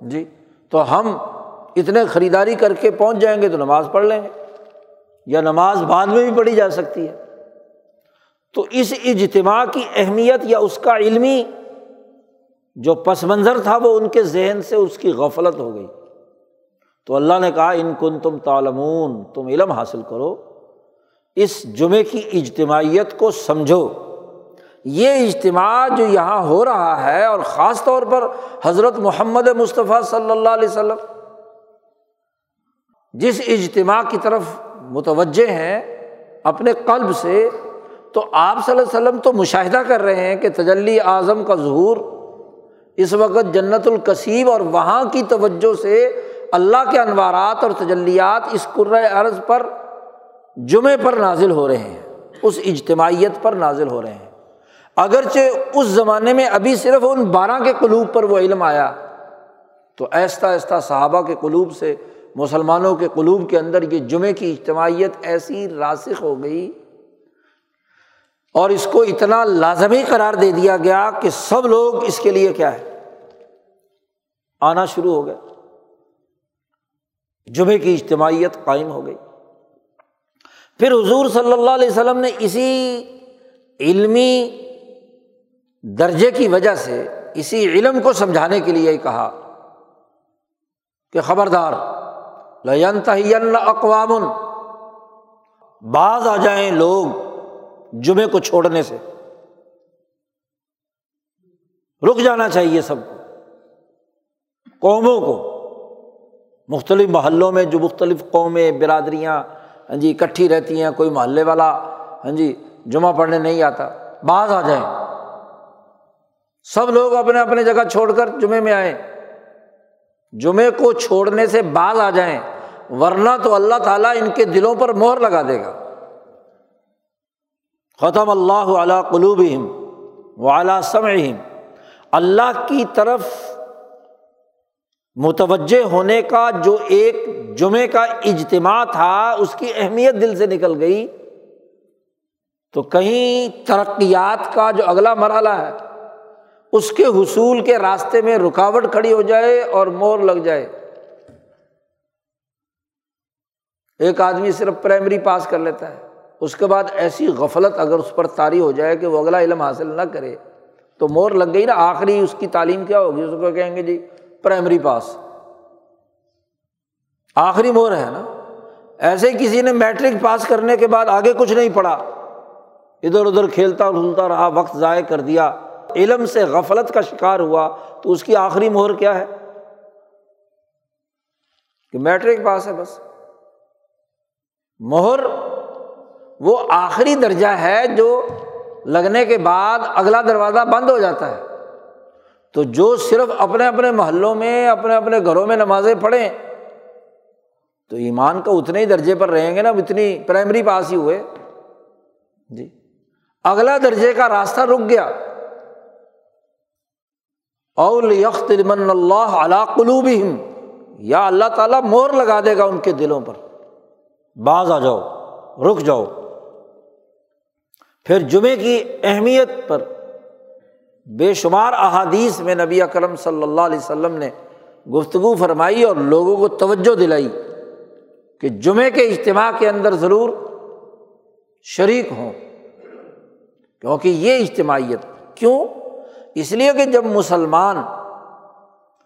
جی تو ہم اتنے خریداری کر کے پہنچ جائیں گے تو نماز پڑھ لیں گے۔ یا نماز بعد میں بھی پڑھی جا سکتی ہے۔ تو اس اجتماع کی اہمیت یا اس کا علمی جو پس منظر تھا وہ ان کے ذہن سے اس کی غفلت ہو گئی۔ تو اللہ نے کہا، ان کن تم تالمون تم علم حاصل کرو۔ اس جمعے کی اجتماعیت کو سمجھو۔ یہ اجتماع جو یہاں ہو رہا ہے اور خاص طور پر حضرت محمد مصطفیٰ صلی اللہ علیہ وسلم، جس اجتماع کی طرف متوجہ ہیں اپنے قلب سے، تو آپ صلی اللہ علیہ وسلم تو مشاہدہ کر رہے ہیں کہ تجلی اعظم کا ظہور اس وقت جنت القصیب اور وہاں کی توجہ سے اللہ کے انوارات اور تجلیات اس قرۂۂ عرض پر جمعے پر نازل ہو رہے ہیں، اس اجتماعیت پر نازل ہو رہے ہیں۔ اگرچہ اس زمانے میں ابھی صرف ان بارہ کے قلوب پر وہ علم آیا، تو ایستا ایستا صحابہ کے قلوب سے مسلمانوں کے قلوب کے اندر یہ جمعے کی اجتماعیت ایسی راسخ ہو گئی اور اس کو اتنا لازمی قرار دے دیا گیا کہ سب لوگ اس کے لیے کیا ہے؟ آنا شروع ہو گئے۔ جمعے کی اجتماعیت قائم ہو گئی۔ پھر حضور صلی اللہ علیہ وسلم نے اسی علمی درجے کی وجہ سے، اسی علم کو سمجھانے کے لیے کہا کہ خبردار اقوام بعض آ جائیں لوگ جمعے کو چھوڑنے سے۔ رک جانا چاہیے سب کو۔ قوموں کو۔ مختلف محلوں میں جو مختلف قومیں، برادریاں ہاں جی اکٹھی رہتی ہیں، کوئی محلے والا ہاں جی جمعہ پڑھنے نہیں آتا۔ بعض آ جائیں۔ سب لوگ اپنے اپنے جگہ چھوڑ کر جمعے میں آئیں۔ جمعے کو چھوڑنے سے بعض آ جائیں۔ ورنہ تو اللہ تعالیٰ ان کے دلوں پر مہر لگا دے گا۔ ختم اللہ علیہ قلوب و اعلیٰ سمعم اللہ کی طرف متوجہ ہونے کا جو ایک جمعے کا اجتماع تھا، اس کی اہمیت دل سے نکل گئی۔ تو کہیں ترقیات کا جو اگلا مرحلہ ہے، اس کے حصول کے راستے میں رکاوٹ کھڑی ہو جائے اور مور لگ جائے۔ ایک آدمی صرف پرائمری پاس کر لیتا ہے۔ اس کے بعد ایسی غفلت اگر اس پر طاری ہو جائے کہ وہ اگلا علم حاصل نہ کرے، تو مور لگ گئی نا، آخری اس کی تعلیم کیا ہوگی؟ اس کو کہیں گے جی پرائمری پاس آخری مور ہے نا۔ ایسے ہی کسی نے میٹرک پاس کرنے کے بعد آگے کچھ نہیں پڑھا۔ ادھر ادھر کھیلتا دھلتا رہا، وقت ضائع کر دیا۔ علم سے غفلت کا شکار ہوا، تو اس کی آخری مہر کیا ہے؟ کہ میٹرک پاس ہے بس۔ مہر وہ آخری درجہ ہے جو لگنے کے بعد اگلا دروازہ بند ہو جاتا ہے۔ تو جو صرف اپنے اپنے محلوں میں، اپنے اپنے گھروں میں نمازیں پڑھیں، تو ایمان کا اتنے ہی درجے پر رہیں گے نا اتنی پرائمری پاس ہی ہوئے۔ جی۔ اگلا درجے کا راستہ رک گیا۔ اول یخت من اللہ علا قلوب یا اللہ تعالیٰ مور لگا دے گا ان کے دلوں پر۔ باز آ جاؤ، رک جاؤ۔ پھر جمعے کی اہمیت پر بے شمار احادیث میں نبی اکرم صلی اللہ علیہ وسلم نے گفتگو فرمائی اور لوگوں کو توجہ دلائی کہ جمعے کے اجتماع کے اندر ضرور شریک ہوں، کیونکہ یہ اجتماعیت کیوں؟ اس لیے کہ جب مسلمان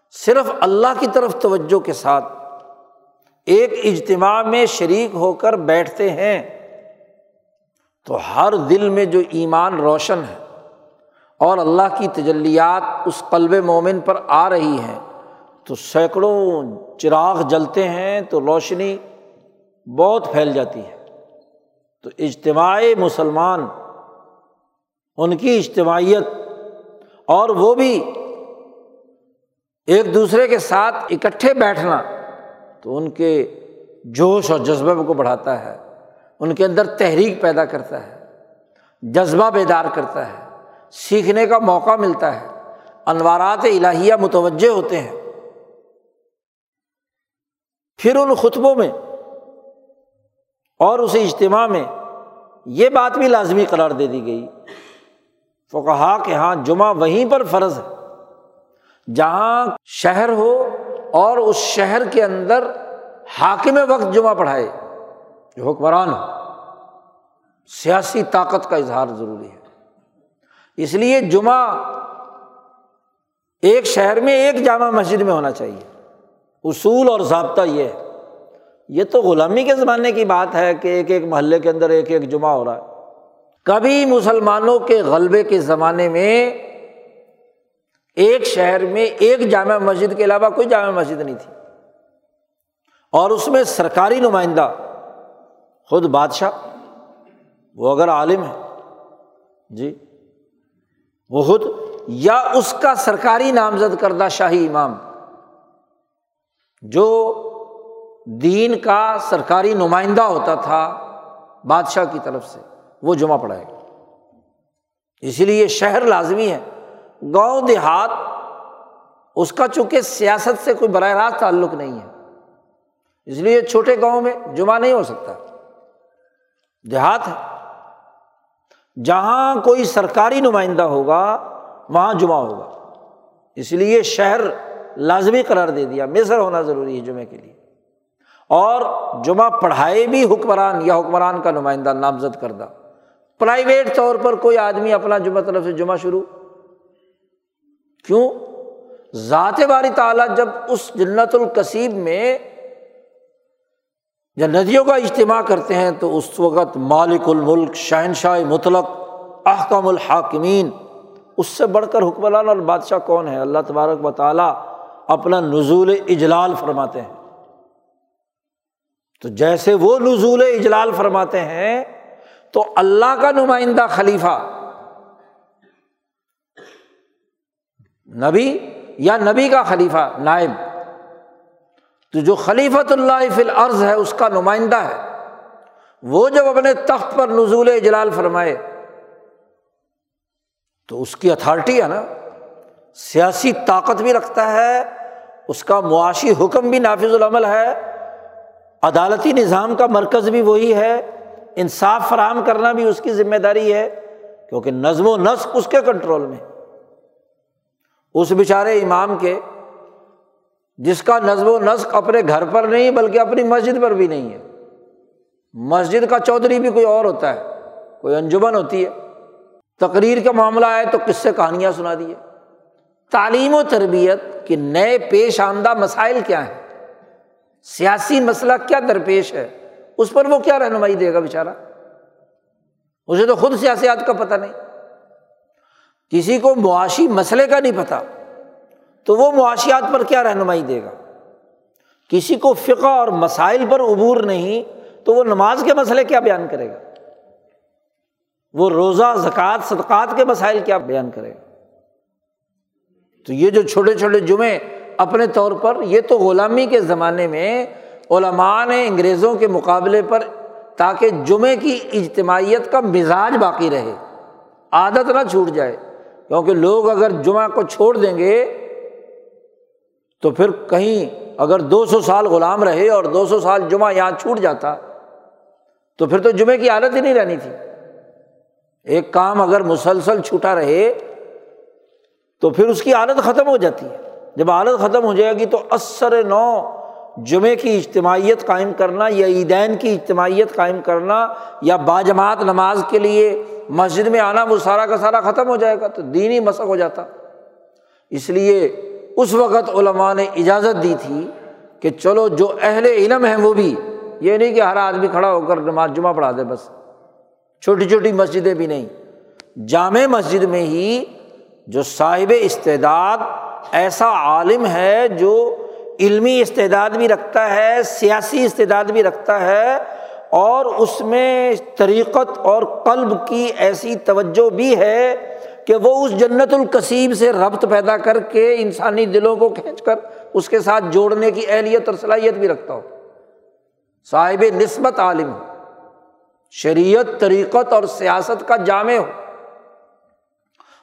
صرف اللہ کی طرف توجہ کے ساتھ ایک اجتماع میں شریک ہو کر بیٹھتے ہیں تو ہر دل میں جو ایمان روشن ہے اور اللہ کی تجلیات اس قلب مومن پر آ رہی ہیں، تو سینکڑوں چراغ جلتے ہیں تو روشنی بہت پھیل جاتی ہے۔ تو اجتماع مسلمان، ان کی اجتماعیت اور وہ بھی ایک دوسرے کے ساتھ اکٹھے بیٹھنا تو ان کے جوش اور جذبے کو بڑھاتا ہے، ان کے اندر تحریک پیدا کرتا ہے، جذبہ بیدار کرتا ہے، سیکھنے کا موقع ملتا ہے، انوارات الہیہ متوجہ ہوتے ہیں۔ پھر ان خطبوں میں اور اس اجتماع میں یہ بات بھی لازمی قرار دے دی گئی۔ تو کہا کہ ہاں جمعہ وہیں پر فرض ہے، جہاں شہر ہو اور اس شہر کے اندر حاکم وقت جمعہ پڑھائے، جو حکمران ہو سیاسی طاقت کا اظہار ضروری ہے۔ اس لیے جمعہ ایک شہر میں ایک جامع مسجد میں ہونا چاہیے۔ اصول اور ضابطہ یہ ہے۔ یہ تو غلامی کے زمانے کی بات ہے کہ ایک ایک محلے کے اندر ایک ایک جمعہ ہو رہا ہے۔ کبھی مسلمانوں کے غلبے کے زمانے میں ایک شہر میں ایک جامع مسجد کے علاوہ کوئی جامع مسجد نہیں تھی۔ اور اس میں سرکاری نمائندہ خود بادشاہ، وہ اگر عالم ہے جی وہ خود، یا اس کا سرکاری نامزد کردہ شاہی امام، جو دین کا سرکاری نمائندہ ہوتا تھا بادشاہ کی طرف سے، وہ جمعہ پڑھائے گا اسی لیے شہر لازمی ہے۔ گاؤں دیہات، اس کا چونکہ سیاست سے کوئی براہ راست تعلق نہیں ہے، اس لیے چھوٹے گاؤں میں جمعہ نہیں ہو سکتا۔ دیہات ہے، جہاں کوئی سرکاری نمائندہ ہوگا، وہاں جمعہ ہوگا۔ اس لیے شہر لازمی قرار دے دیا مصر ہونا ضروری ہے جمعے کے لیے۔ اور جمعہ پڑھائے بھی حکمران یا حکمران کا نمائندہ، نامزد کردہ۔ پرائیویٹ طور پر کوئی آدمی اپنا جمعہ طرف سے جمعہ شروع کیوں؟ ذات باری تعالیٰ جب اس جنت القصیب میں جب ندیوں کا اجتماع کرتے ہیں تو اس وقت مالک الملک، شہنشاہ مطلق، احکم الحاکمین، اس سے بڑھ کر حکمران اور بادشاہ کون ہے اللہ تبارک و تعالیٰ اپنا نزول اجلال فرماتے ہیں۔ تو جیسے وہ نزول اجلال فرماتے ہیں، تو اللہ کا نمائندہ خلیفہ نبی یا نبی کا خلیفہ، نائب۔ تو جو خلیفۃ اللہ فی العرض ہے، اس کا نمائندہ ہے۔ وہ جب اپنے تخت پر نزول اجلال فرمائے، تو اس کی اتھارٹی ہے نا، سیاسی طاقت بھی رکھتا ہے، اس کا معاشی حکم بھی نافذ العمل ہے، عدالتی نظام کا مرکز بھی وہی ہے، انصاف فراہم کرنا بھی اس کی ذمہ داری ہے، کیونکہ نظم و نسق اس کے کنٹرول میں۔ اس بیچارے امام کے، جس کا نظم و نسق اپنے گھر پر نہیں، بلکہ اپنی مسجد پر بھی نہیں ہے۔ مسجد کا چودھری بھی کوئی اور ہوتا ہے، کوئی انجمن ہوتی ہے۔ تقریر کا معاملہ آئے تو کس سے کہانیاں سنا دیے۔ تعلیم و تربیت کے نئے پیش آمدہ مسائل کیا ہیں؟ سیاسی مسئلہ کیا درپیش ہے؟ اس پر وہ کیا رہنمائی دے گا بیچارہ؟ اسے تو خود سیاست کا پتہ نہیں۔ کسی کو معاشی مسئلے کا نہیں پتہ تو وہ معاشیات پر کیا رہنمائی دے گا؟ کسی کو فقہ اور مسائل پر عبور نہیں، تو وہ نماز کے مسئلے کیا بیان کرے گا؟ وہ روزہ، زکوٰۃ، صدقات کے مسائل کیا بیان کرے گا؟ تو یہ جو چھوٹے چھوٹے جمعے اپنے طور پر، یہ تو غلامی کے زمانے میں علماء نے انگریزوں کے مقابلے پر تاکہ جمعے کی اجتماعیت کا مزاج باقی رہے، عادت نہ چھوٹ جائے۔ کیونکہ لوگ اگر جمعہ کو چھوڑ دیں گے تو پھر کہیں اگر دو سو سال غلام رہے اور دو سو سال جمعہ یہاں چھوٹ جاتا تو پھر تو جمعے کی عادت ہی نہیں رہنی تھی۔ ایک کام اگر مسلسل چھوٹا رہے تو پھر اس کی عادت ختم ہو جاتی ہے۔ جب عادت ختم ہو جائے گی تو اثر نو جمعے کی اجتماعیت قائم کرنا یا عیدین کی اجتماعیت قائم کرنا یا باجماعت نماز کے لیے مسجد میں آنا، وہ سارا کا سارا ختم ہو جائے گا، تو دینی مسق ہو جاتا۔ اس لیے اس وقت علماء نے اجازت دی تھی کہ چلو جو اہل علم ہیں وہ بھی، یہ نہیں کہ ہر آدمی کھڑا ہو کر نماز جمعہ پڑھا دے بس۔ چھوٹی چھوٹی مسجدیں بھی نہیں۔ جامع مسجد میں ہی جو صاحب استعداد، ایسا عالم ہے جو علمی استعداد بھی رکھتا ہے، سیاسی استعداد بھی رکھتا ہے اور اس میں طریقت اور قلب کی ایسی توجہ بھی ہے کہ وہ اس جنت القصیب سے ربط پیدا کر کے انسانی دلوں کو کھینچ کر اس کے ساتھ جوڑنے کی اہلیت اور صلاحیت بھی رکھتا ہو۔ صاحب نسبت عالم ہو۔ شریعت، طریقت اور سیاست کا جامع ہو۔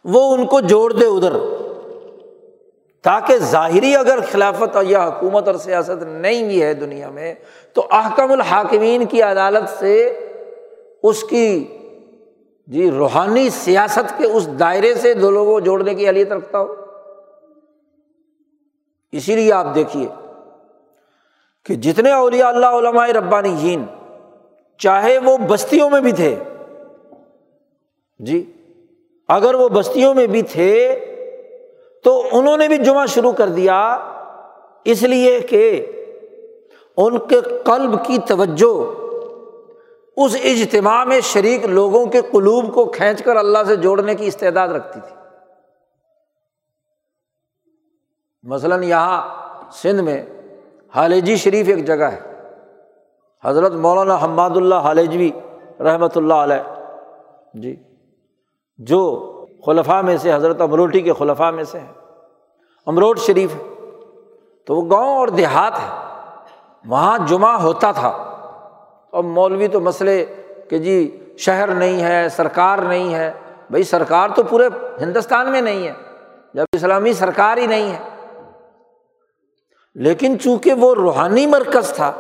وہ ان کو جوڑ دے ادھر۔ تاکہ ظاہری اگر خلافت یا حکومت اور سیاست نہیں بھی ہے دنیا میں تو احکم الحاکمین کی عدالت سے اس کی جی روحانی سیاست کے اس دائرے سے دو لوگوں کو جوڑنے کی اہلیت رکھتا ہو اسی لیے آپ دیکھیے کہ جتنے اولیاء اللہ، علماء ربانی جین چاہے وہ بستیوں میں بھی تھے جی اگر وہ بستیوں میں بھی تھے تو انہوں نے بھی جمعہ شروع کر دیا۔ اس لیے کہ ان کے قلب کی توجہ، اس اجتماع میں شریک لوگوں کے قلوب کو کھینچ کر اللہ سے جوڑنے کی استعداد رکھتی تھی۔ مثلاً یہاں سندھ میں حالجی شریف ایک جگہ ہے۔ حضرت مولانا حماد اللہ حالجوی رحمۃ اللہ علیہ جی جو خلفاء میں سے، حضرت امروٹی کے خلفاء میں سے ہے امروٹ شریف ہے۔ تو وہ گاؤں اور دیہات ہے۔ وہاں جمعہ ہوتا تھا۔ اب مولوی تو مسئلے کہ جی شہر نہیں ہے، سرکار نہیں ہے۔ بھائی سرکار تو پورے ہندوستان میں نہیں ہے، جب اسلامی سرکار ہی نہیں ہے۔ لیکن چونکہ وہ روحانی مرکز تھا،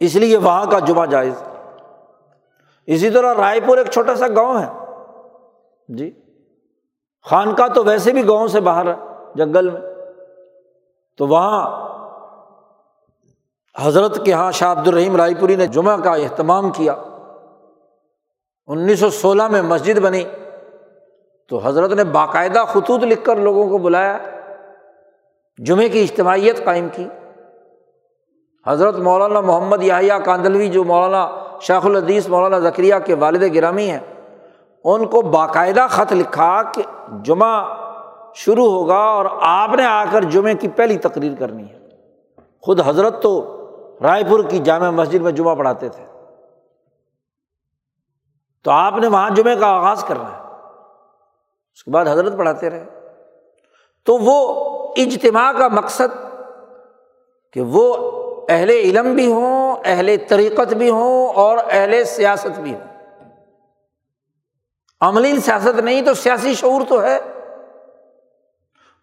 اس لیے وہاں کا جمعہ جائز۔ اسی طرح رائے پور ایک چھوٹا سا گاؤں ہے۔ جی خان کا تو ویسے بھی گاؤں سے باہر ہے، جنگل میں۔ تو وہاں حضرت کے یہاں شاہ عبد الرحیم رائے پوری نے جمعہ کا اہتمام کیا۔ انیس سو سولہ میں مسجد بنی۔ تو حضرت نے باقاعدہ خطوط لکھ کر لوگوں کو بلایا۔ جمعے کی اجتماعیت قائم کی۔ حضرت مولانا محمد یاہیا کاندلوی، جو مولانا شیخ الحدیث، مولانا ذکریہ کے والد گرامی ہیں، ان کو باقاعدہ خط لکھا کہ جمعہ شروع ہوگا اور آپ نے آ کر جمعے کی پہلی تقریر کرنی ہے۔ خود حضرت تو رائے پور کی جامع مسجد میں جمعہ پڑھاتے تھے۔ تو آپ نے وہاں جمعے کا آغاز کرنا ہے۔ اس کے بعد حضرت پڑھاتے رہے۔ تو وہ اجتماع کا مقصد کہ وہ اہل علم بھی ہوں، اہل طریقت بھی ہوں اور اہل سیاست بھی ہوں۔ عملی سیاست نہیں تو سیاسی شعور تو ہے۔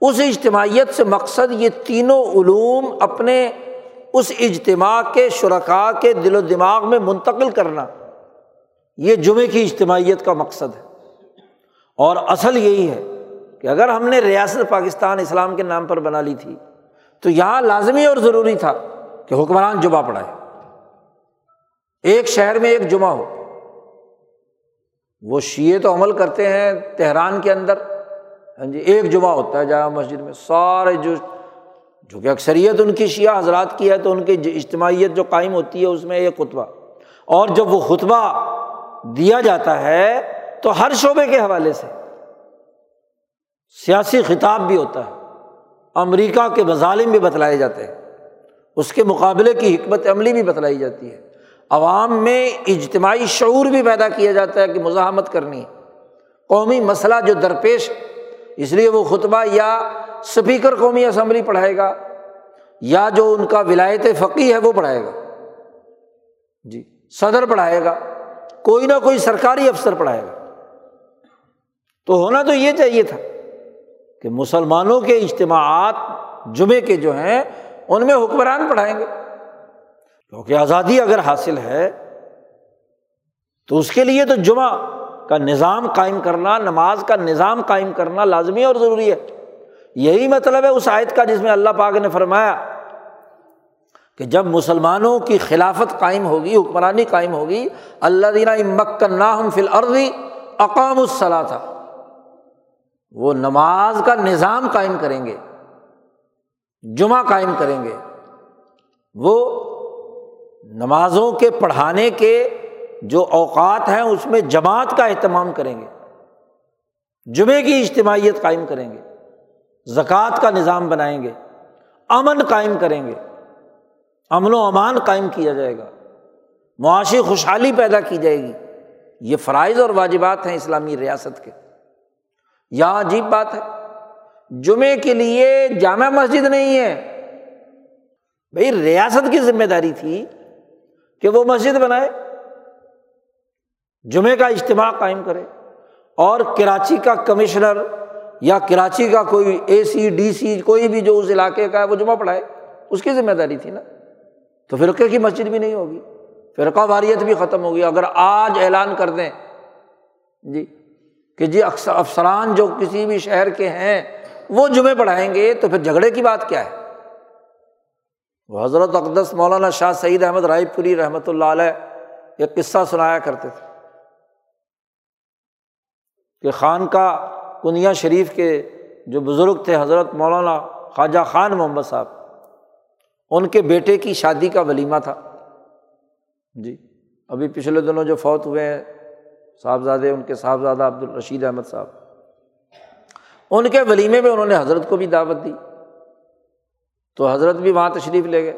اس اجتماعیت سے مقصد یہ تینوں علوم اپنے اس اجتماع کے شرکا کے دل و دماغ میں منتقل کرنا یہ جمعے کی اجتماعیت کا مقصد ہے۔ اور اصل یہی ہے کہ اگر ہم نے ریاست پاکستان اسلام کے نام پر بنا لی تھی، تو یہاں لازمی اور ضروری تھا کہ حکمران جمعہ پڑھائے۔ ایک شہر میں ایک جمعہ ہو۔ وہ شیے تو عمل کرتے ہیں تہران کے اندر۔ ہاں جی ایک جمعہ ہوتا ہے جامع مسجد میں، سارے جو جو کہ اکثریت ان کی شیعہ حضرات کی ہے تو ان کی اجتماعیت جو قائم ہوتی ہے اس میں ایک خطبہ۔ اور جب وہ خطبہ دیا جاتا ہے تو ہر شعبے کے حوالے سے سیاسی خطاب بھی ہوتا ہے، امریکہ کے مظالم بھی بتلائے جاتے ہیں، اس کے مقابلے کی حکمت عملی بھی بتلائی جاتی ہے۔ عوام میں اجتماعی شعور بھی پیدا کیا جاتا ہے کہ مزاحمت کرنی ہے۔ قومی مسئلہ جو درپیش اس لیے وہ خطبہ یا اسپیکر قومی اسمبلی پڑھائے گا یا جو ان کا ولایت فقی ہے وہ پڑھائے گا۔ جی صدر پڑھائے گا، کوئی نہ کوئی سرکاری افسر پڑھائے گا۔ تو ہونا تو یہ چاہیے تھا کہ مسلمانوں کے اجتماعات جمعے کے جو ہیں، ان میں حکمران پڑھائیں گے۔ کیونکہ آزادی اگر حاصل ہے، تو اس کے لیے تو جمعہ کا نظام قائم کرنا، نماز کا نظام قائم کرنا لازمی اور ضروری ہے۔ یہی مطلب ہے اس آیت کا جس میں اللہ پاک نے فرمایا کہ جب مسلمانوں کی خلافت قائم ہوگی، حکمرانی قائم ہوگی اللہ دینا مکن فل عرضی اقام الصلاح تھا وہ نماز کا نظام قائم کریں گے، جمعہ قائم کریں گے، وہ نمازوں کے پڑھانے کے جو اوقات ہیں، اس میں جماعت کا اہتمام کریں گے، جمعے کی اجتماعیت قائم کریں گے۔ زکوٰۃ کا نظام بنائیں گے، امن قائم کریں گے۔ امن و امان قائم کیا جائے گا۔ معاشی خوشحالی پیدا کی جائے گی۔ یہ فرائض اور واجبات ہیں اسلامی ریاست کے۔ یہاں عجیب بات ہے، جمعے کے لیے جامع مسجد نہیں ہے۔ بھائی، ریاست کی ذمہ داری تھی کہ وہ مسجد بنائے، جمعے کا اجتماع قائم کرے اور کراچی کا کمشنر یا کراچی کا کوئی اے سی ڈی سی کوئی بھی جو اس علاقے کا ہے، وہ جمعہ پڑھائے، اس کی ذمہ داری تھی نا؟ تو فرقے کی مسجد بھی نہیں ہوگی، فرقہ واریت بھی ختم ہوگی۔ اگر آج اعلان کر دیں جی کہ جی افسران جو کسی بھی شہر کے ہیں، وہ جمعے پڑھائیں گے، تو پھر جھگڑے کی بات کیا ہے؟ وہ حضرت اقدس مولانا شاہ سعید احمد رائے پوری رحمۃ اللہ علیہ ایک قصہ سنایا کرتے تھے کہ خان کا کنیا شریف کے جو بزرگ تھے حضرت مولانا خواجہ خان محمد صاحب، ان کے بیٹے کی شادی کا ولیمہ تھا۔ جی ابھی پچھلے دنوں جو فوت ہوئے ہیں صاحبزادے، ان کے صاحبزادہ عبد الرشید احمد صاحب، ان کے ولیمے میں انہوں نے حضرت کو بھی دعوت دی۔ تو حضرت بھی وہاں تشریف لے گئے۔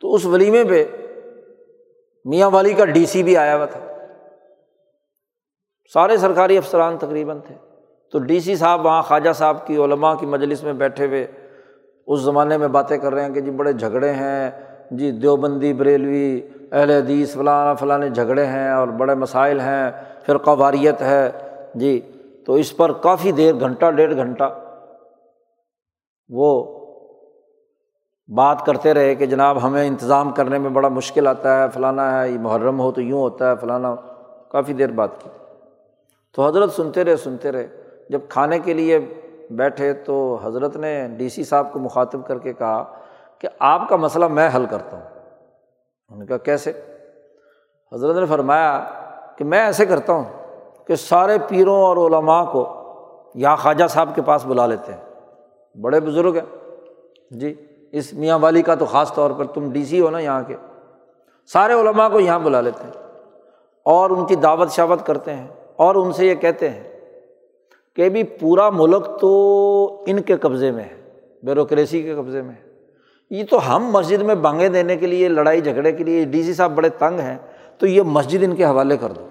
تو اس ولیمے پہ میاں والی کا ڈی سی بھی آیا ہوا تھا۔ سارے سرکاری افسران تقریباً تھے۔ تو ڈی سی صاحب وہاں، خواجہ صاحب کی علماء کی مجلس میں بیٹھے ہوئے اس زمانے میں باتیں کر رہے ہیں کہ جی بڑے جھگڑے ہیں جی دیوبندی، بریلوی، اہل حدیث، فلاں فلاں جھگڑے ہیں اور بڑے مسائل ہیں پھر قواریت ہے۔ جی تو اس پر کافی دیر، گھنٹہ، ڈیڑھ گھنٹہ وہ بات کرتے رہے کہ جناب ہمیں انتظام کرنے میں بڑا مشکل آتا ہے فلانا ہے، یہ محرم ہو تو یوں ہوتا ہے فلانا کافی دیر بات کی۔ تو حضرت سنتے رہے سنتے رہے۔ جب کھانے کے لیے بیٹھے تو حضرت نے ڈی سی صاحب کو مخاطب کر کے کہا کہ آپ کا مسئلہ میں حل کرتا ہوں۔ انہوں نے کہا، کیسے؟ حضرت نے فرمایا کہ میں ایسے کرتا ہوں کہ سارے پیروں اور علماء کو یہاں خواجہ صاحب کے پاس بلا لیتے ہیں۔ بڑے بزرگ ہیں۔ جی اس میاں والی کا تو خاص طور پر تم ڈی سی ہو نا یہاں کے۔ سارے علماء کو یہاں بلا لیتے ہیں اور ان کی دعوت شاوت کرتے ہیں۔ اور ان سے یہ کہتے ہیں کہ بھی پورا ملک تو ان کے قبضے میں ہے، بیوروکریسی کے قبضے میں ہے۔ یہ تو ہم مسجد میں بانگیں دینے کے لیے، لڑائی جھگڑے کے لیے، ڈی سی صاحب بڑے تنگ ہیں، تو یہ مسجد ان کے حوالے کر دو۔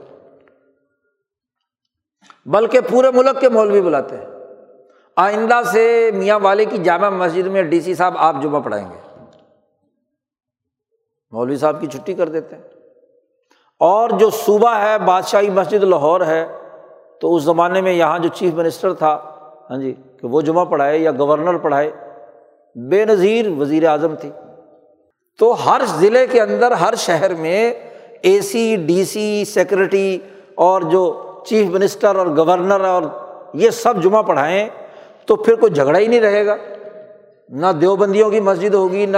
بلکہ پورے ملک کے مولوی بلاتے ہیں۔ آئندہ سے میاں والے کی جامع مسجد میں ڈی سی صاحب آپ جمعہ پڑھائیں گے۔ مولوی صاحب کی چھٹی کر دیتے ہیں۔ اور جو صوبہ ہے، بادشاہی مسجد لاہور ہے، تو اس زمانے میں یہاں جو چیف منسٹر تھا ہاں جی کہ وہ جمعہ پڑھائے یا گورنر پڑھائے، بے نظیر وزیر اعظم تھی۔ تو ہر ضلع کے اندر، ہر شہر میں اے سی ڈی سی سیکرٹری اور جو چیف منسٹر اور گورنر اور یہ سب جمعہ پڑھائیں، تو پھر کوئی جھگڑا ہی نہیں رہے گا۔ نہ دیوبندیوں کی مسجد ہوگی، نہ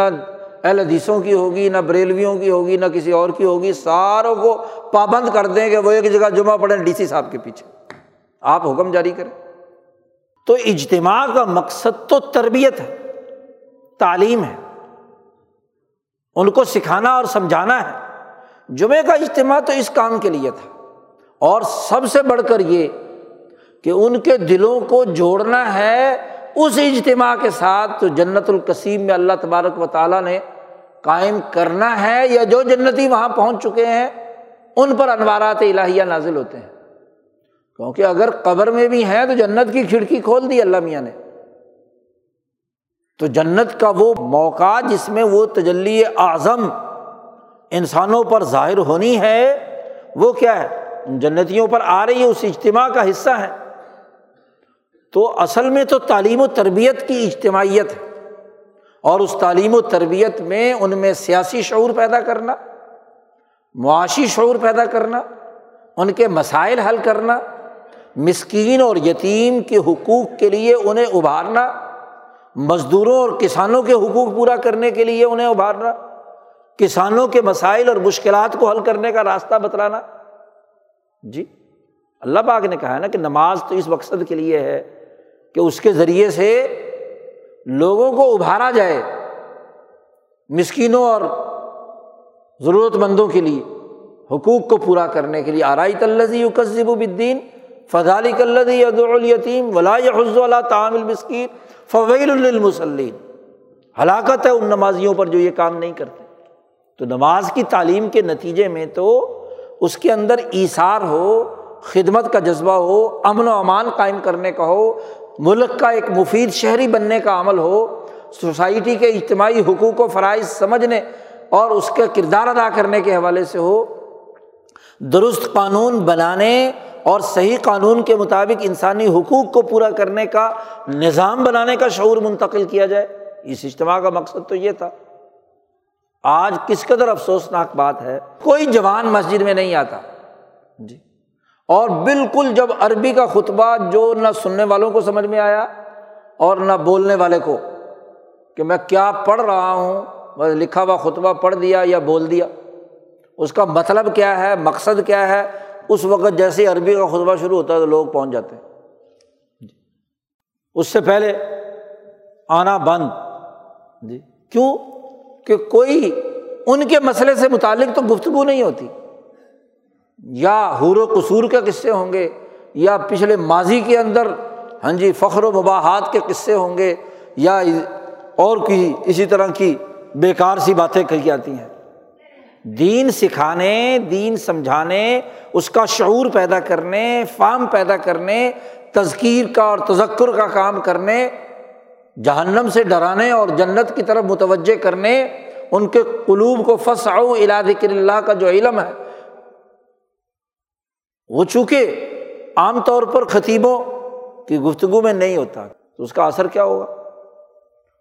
اہل حدیثوں کی ہوگی، نہ بریلویوں کی ہوگی، نہ کسی اور کی ہوگی، ساروں کو پابند کر دیں کہ وہ ایک جگہ جمعہ پڑھیں ڈی سی صاحب کے پیچھے۔ آپ حکم جاری کریں۔ تو اجتماع کا مقصد تو تربیت ہے، تعلیم ہے، ان کو سکھانا اور سمجھانا ہے۔ جمعے کا اجتماع تو اس کام کے لیے تھا۔ اور سب سے بڑھ کر یہ کہ ان کے دلوں کو جوڑنا ہے، اس اجتماع کے ساتھ تو جنت القسیم میں اللہ تبارک و تعالیٰ نے قائم کرنا ہے یا جو جنتی وہاں پہنچ چکے ہیں، ان پر انوارات الہیہ نازل ہوتے ہیں۔ کیونکہ اگر قبر میں بھی ہیں تو جنت کی کھڑکی کھول دی اللہ میاں نے۔ تو جنت کا وہ موقع جس میں وہ تجلی اعظم انسانوں پر ظاہر ہونی ہے، وہ کیا ہے؟ جنتیوں پر آ رہی ہے، اس اجتماع کا حصہ ہے۔ تو اصل میں تو تعلیم و تربیت کی اجتماعیت ہے۔ اور اس تعلیم و تربیت میں ان میں سیاسی شعور پیدا کرنا، معاشی شعور پیدا کرنا، ان کے مسائل حل کرنا، مسکین اور یتیم کے حقوق کے لیے انہیں ابھارنا، مزدوروں اور کسانوں کے حقوق پورا کرنے کے لیے انہیں ابھارنا، کسانوں کے مسائل اور مشکلات کو حل کرنے کا راستہ بتلانا۔ جی اللہ پاک نے کہا ہے نا کہ نماز تو اس مقصد کے لیے ہے کہ اس کے ذریعے سے لوگوں کو ابھارا جائے مسکینوں اور ضرورت مندوں کے لیے، حقوق کو پورا کرنے کے لیے آرائی تلزی یوکسب الدین فضالی کلدی یتیم ولا حض اللہ تعام المسکین، فویل المسلین ہلاکت ہے ان نمازیوں پر جو یہ کام نہیں کرتے۔ تو نماز کی تعلیم کے نتیجے میں تو اس کے اندر ایثار ہو، خدمت کا جذبہ ہو، امن و امان قائم کرنے کا ہو ملک کا ایک مفید شہری بننے کا عمل ہو، سوسائٹی کے اجتماعی حقوق و فرائض سمجھنے اور اس کا کردار ادا کرنے کے حوالے سے ہو، درست قانون بنانے اور صحیح قانون کے مطابق انسانی حقوق کو پورا کرنے کا نظام بنانے کا شعور منتقل کیا جائے۔ اس اجتماع کا مقصد تو یہ تھا۔ آج کس قدر افسوسناک بات ہے، کوئی جوان مسجد میں نہیں آتا۔ اور بالکل جب عربی کا خطبہ جو نہ سننے والوں کو سمجھ میں آیا اور نہ بولنے والے کو کہ میں کیا پڑھ رہا ہوں بس لکھا ہوا خطبہ پڑھ دیا یا بول دیا، اس کا مطلب کیا ہے، مقصد کیا ہے؟ اس وقت جیسے عربی کا خطبہ شروع ہوتا ہے تو لوگ پہنچ جاتے ہیں۔ اس سے پہلے آنا بند۔ جی۔ کیوں؟ کہ کوئی ان کے مسئلے سے متعلق تو گفتگو نہیں ہوتی۔ یا حور و قصور کے قصے ہوں گے، یا پچھلے ماضی کے اندر ہاں جی فخر و مباحات کے قصے ہوں گے، یا اور کی، اسی طرح کی بیکار سی باتیں کہی جاتی ہیں۔ دین سکھانے، دین سمجھانے، اس کا شعور پیدا کرنے فام پیدا کرنے، تذکیر کا اور تذکر کا کام کرنے، جہنم سے ڈرانے اور جنت کی طرف متوجہ کرنے، ان کے قلوب کو فس الا ذکر اللہ کا جو علم ہے وہ چونکہ عام طور پر خطیبوں کی گفتگو میں نہیں ہوتا تو اس کا اثر کیا ہوگا؟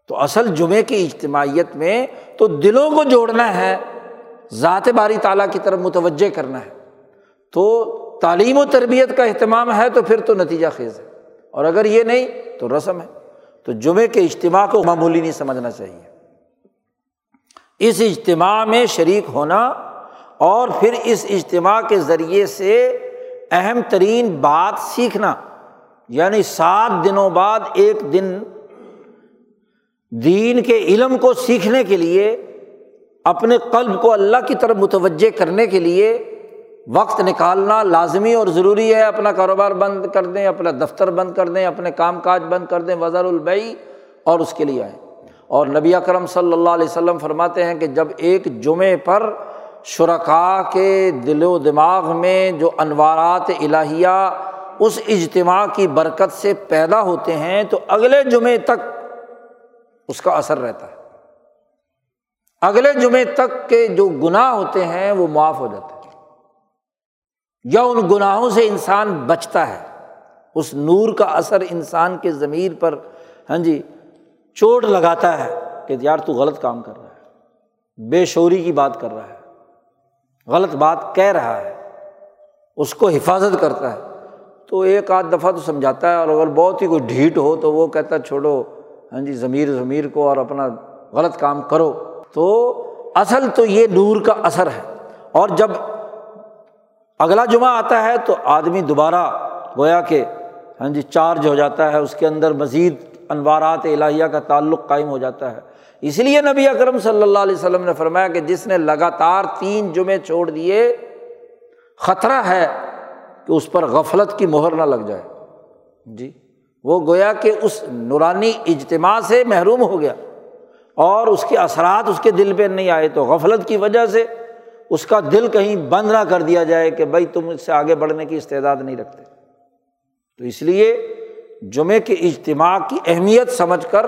تو اصل جمعے کی اجتماعیت میں تو دلوں کو جوڑنا ہے، ذات باری تعالیٰ کی طرف متوجہ کرنا ہے۔ تو تعلیم و تربیت کا اہتمام ہے تو پھر تو نتیجہ خیز ہے۔ اور اگر یہ نہیں تو رسم ہے۔ تو جمعے کے اجتماع کو معمولی نہیں سمجھنا چاہیے۔ اس اجتماع میں شریک ہونا اور پھر اس اجتماع کے ذریعے سے اہم ترین بات سیکھنا یعنی سات دنوں بعد ایک دن دین کے علم کو سیکھنے کے لیے، اپنے قلب کو اللہ کی طرف متوجہ کرنے کے لیے وقت نکالنا لازمی اور ضروری ہے۔ اپنا کاروبار بند کر دیں، اپنا دفتر بند کر دیں، اپنے کام کاج بند کر دیں وزر البئی اور اس کے لیے آئیں۔ اور نبی اکرم صلی اللہ علیہ وسلم فرماتے ہیں کہ جب ایک جمعے پر شرکا کے دل و دماغ میں جو انوارات الہیہ اس اجتماع کی برکت سے پیدا ہوتے ہیں، تو اگلے جمعے تک اس کا اثر رہتا ہے۔ اگلے جمعے تک کے جو گناہ ہوتے ہیں، وہ معاف ہو جاتے ہیں۔ یا ان گناہوں سے انسان بچتا ہے۔ اس نور کا اثر انسان کے ضمیر پر ہاں جی چوٹ لگاتا ہے کہ یار تو غلط کام کر رہا ہے، بے شوری کی بات کر رہا ہے۔ غلط بات کہہ رہا ہے، اس کو حفاظت کرتا ہے، تو ایک آدھ دفعہ تو سمجھاتا ہے اور اگر بہت ہی کوئی ڈھیٹ ہو تو وہ کہتا ہے، چھوڑو ہاں جی ضمیر ضمیر کو اور اپنا غلط کام کرو۔ تو اصل تو یہ نور کا اثر ہے۔ اور جب اگلا جمعہ آتا ہے تو آدمی دوبارہ گویا کہ ہاں جی چارج ہو جاتا ہے، اس کے اندر مزید انوارات الہیہ کا تعلق قائم ہو جاتا ہے۔ اس لیے نبی اکرم صلی اللہ علیہ وسلم نے فرمایا کہ جس نے لگاتار تین جمعے چھوڑ دیے، خطرہ ہے کہ اس پر غفلت کی مہر نہ لگ جائے۔ جی وہ گویا کہ اس نورانی اجتماع سے محروم ہو گیا اور اس کے اثرات اس کے دل پہ نہیں آئے، تو غفلت کی وجہ سے اس کا دل کہیں بند نہ کر دیا جائے کہ بھائی تم اس سے آگے بڑھنے کی استعداد نہیں رکھتے۔ تو اس لیے جمعے کے اجتماع کی اہمیت سمجھ کر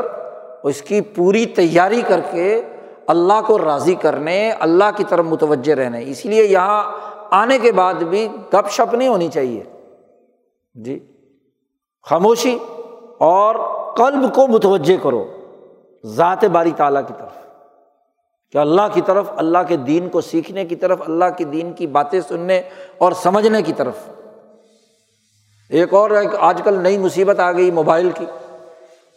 اس کی پوری تیاری کر کے اللہ کو راضی کرنے، اللہ کی طرف متوجہ رہنے۔ اس لیے یہاں آنے کے بعد بھی گپ شپ نہیں ہونی چاہیے۔ جی۔ خاموشی اور قلب کو متوجہ کرو ذات باری تعالیٰ کی طرف۔ کہ اللہ کی طرف، اللہ کے دین کو سیکھنے کی طرف، اللہ کے دین کی باتیں سننے اور سمجھنے کی طرف۔ ایک اور ایک آج کل نئی مصیبت آ گئی موبائل کی۔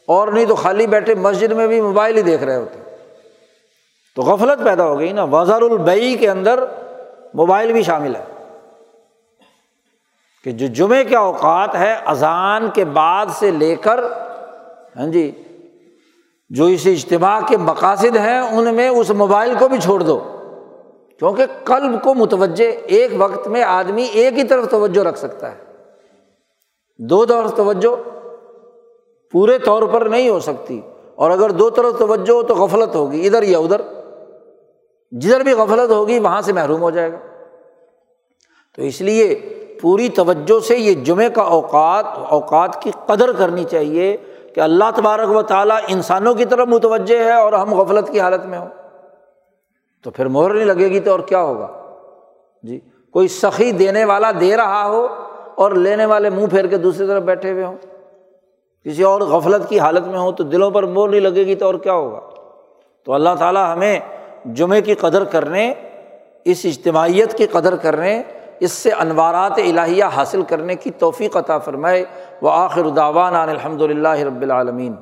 اور نہیں تو خالی بیٹھے مسجد میں بھی موبائل ہی دیکھ رہے ہوتے تو غفلت پیدا ہو گئی نا۔ وزار البئی کے اندر موبائل بھی شامل ہے۔ کہ جو جمعے کے اوقات ہے، اذان کے بعد سے لے کر ہاں جی جو اس اجتماع کے مقاصد ہیں، ان میں اس موبائل کو بھی چھوڑ دو۔ کیونکہ قلب کو متوجہ، ایک وقت میں آدمی ایک ہی طرف توجہ رکھ سکتا ہے۔ دو طرف توجہ پورے طور پر نہیں ہو سکتی۔ اور اگر دو طرف توجہ ہو تو غفلت ہوگی، ادھر یا ادھر۔ جدھر بھی غفلت ہوگی، وہاں سے محروم ہو جائے گا۔ تو اس لیے پوری توجہ سے یہ جمعے کا اوقات اوقات کی قدر کرنی چاہیے کہ اللہ تبارک و تعالیٰ انسانوں کی طرف متوجہ ہے اور ہم غفلت کی حالت میں ہوں۔ تو پھر مہر نہیں لگے گی تو اور کیا ہوگا؟ جی کوئی سخی دینے والا دے رہا ہو اور لینے والے منہ پھیر کے دوسری طرف بیٹھے ہوئے ہوں۔ کسی اور غفلت کی حالت میں ہوں تو دلوں پر مور نہیں لگے گی تو اور کیا ہوگا؟ تو اللہ تعالیٰ ہمیں جمعے کی قدر کرنے، اس اجتماعیت کی قدر کرنے، اس سے انوارات الہیہ حاصل کرنے کی توفیق عطا فرمائے۔ وہ آخر داوان الحمد للہ رب العالمین۔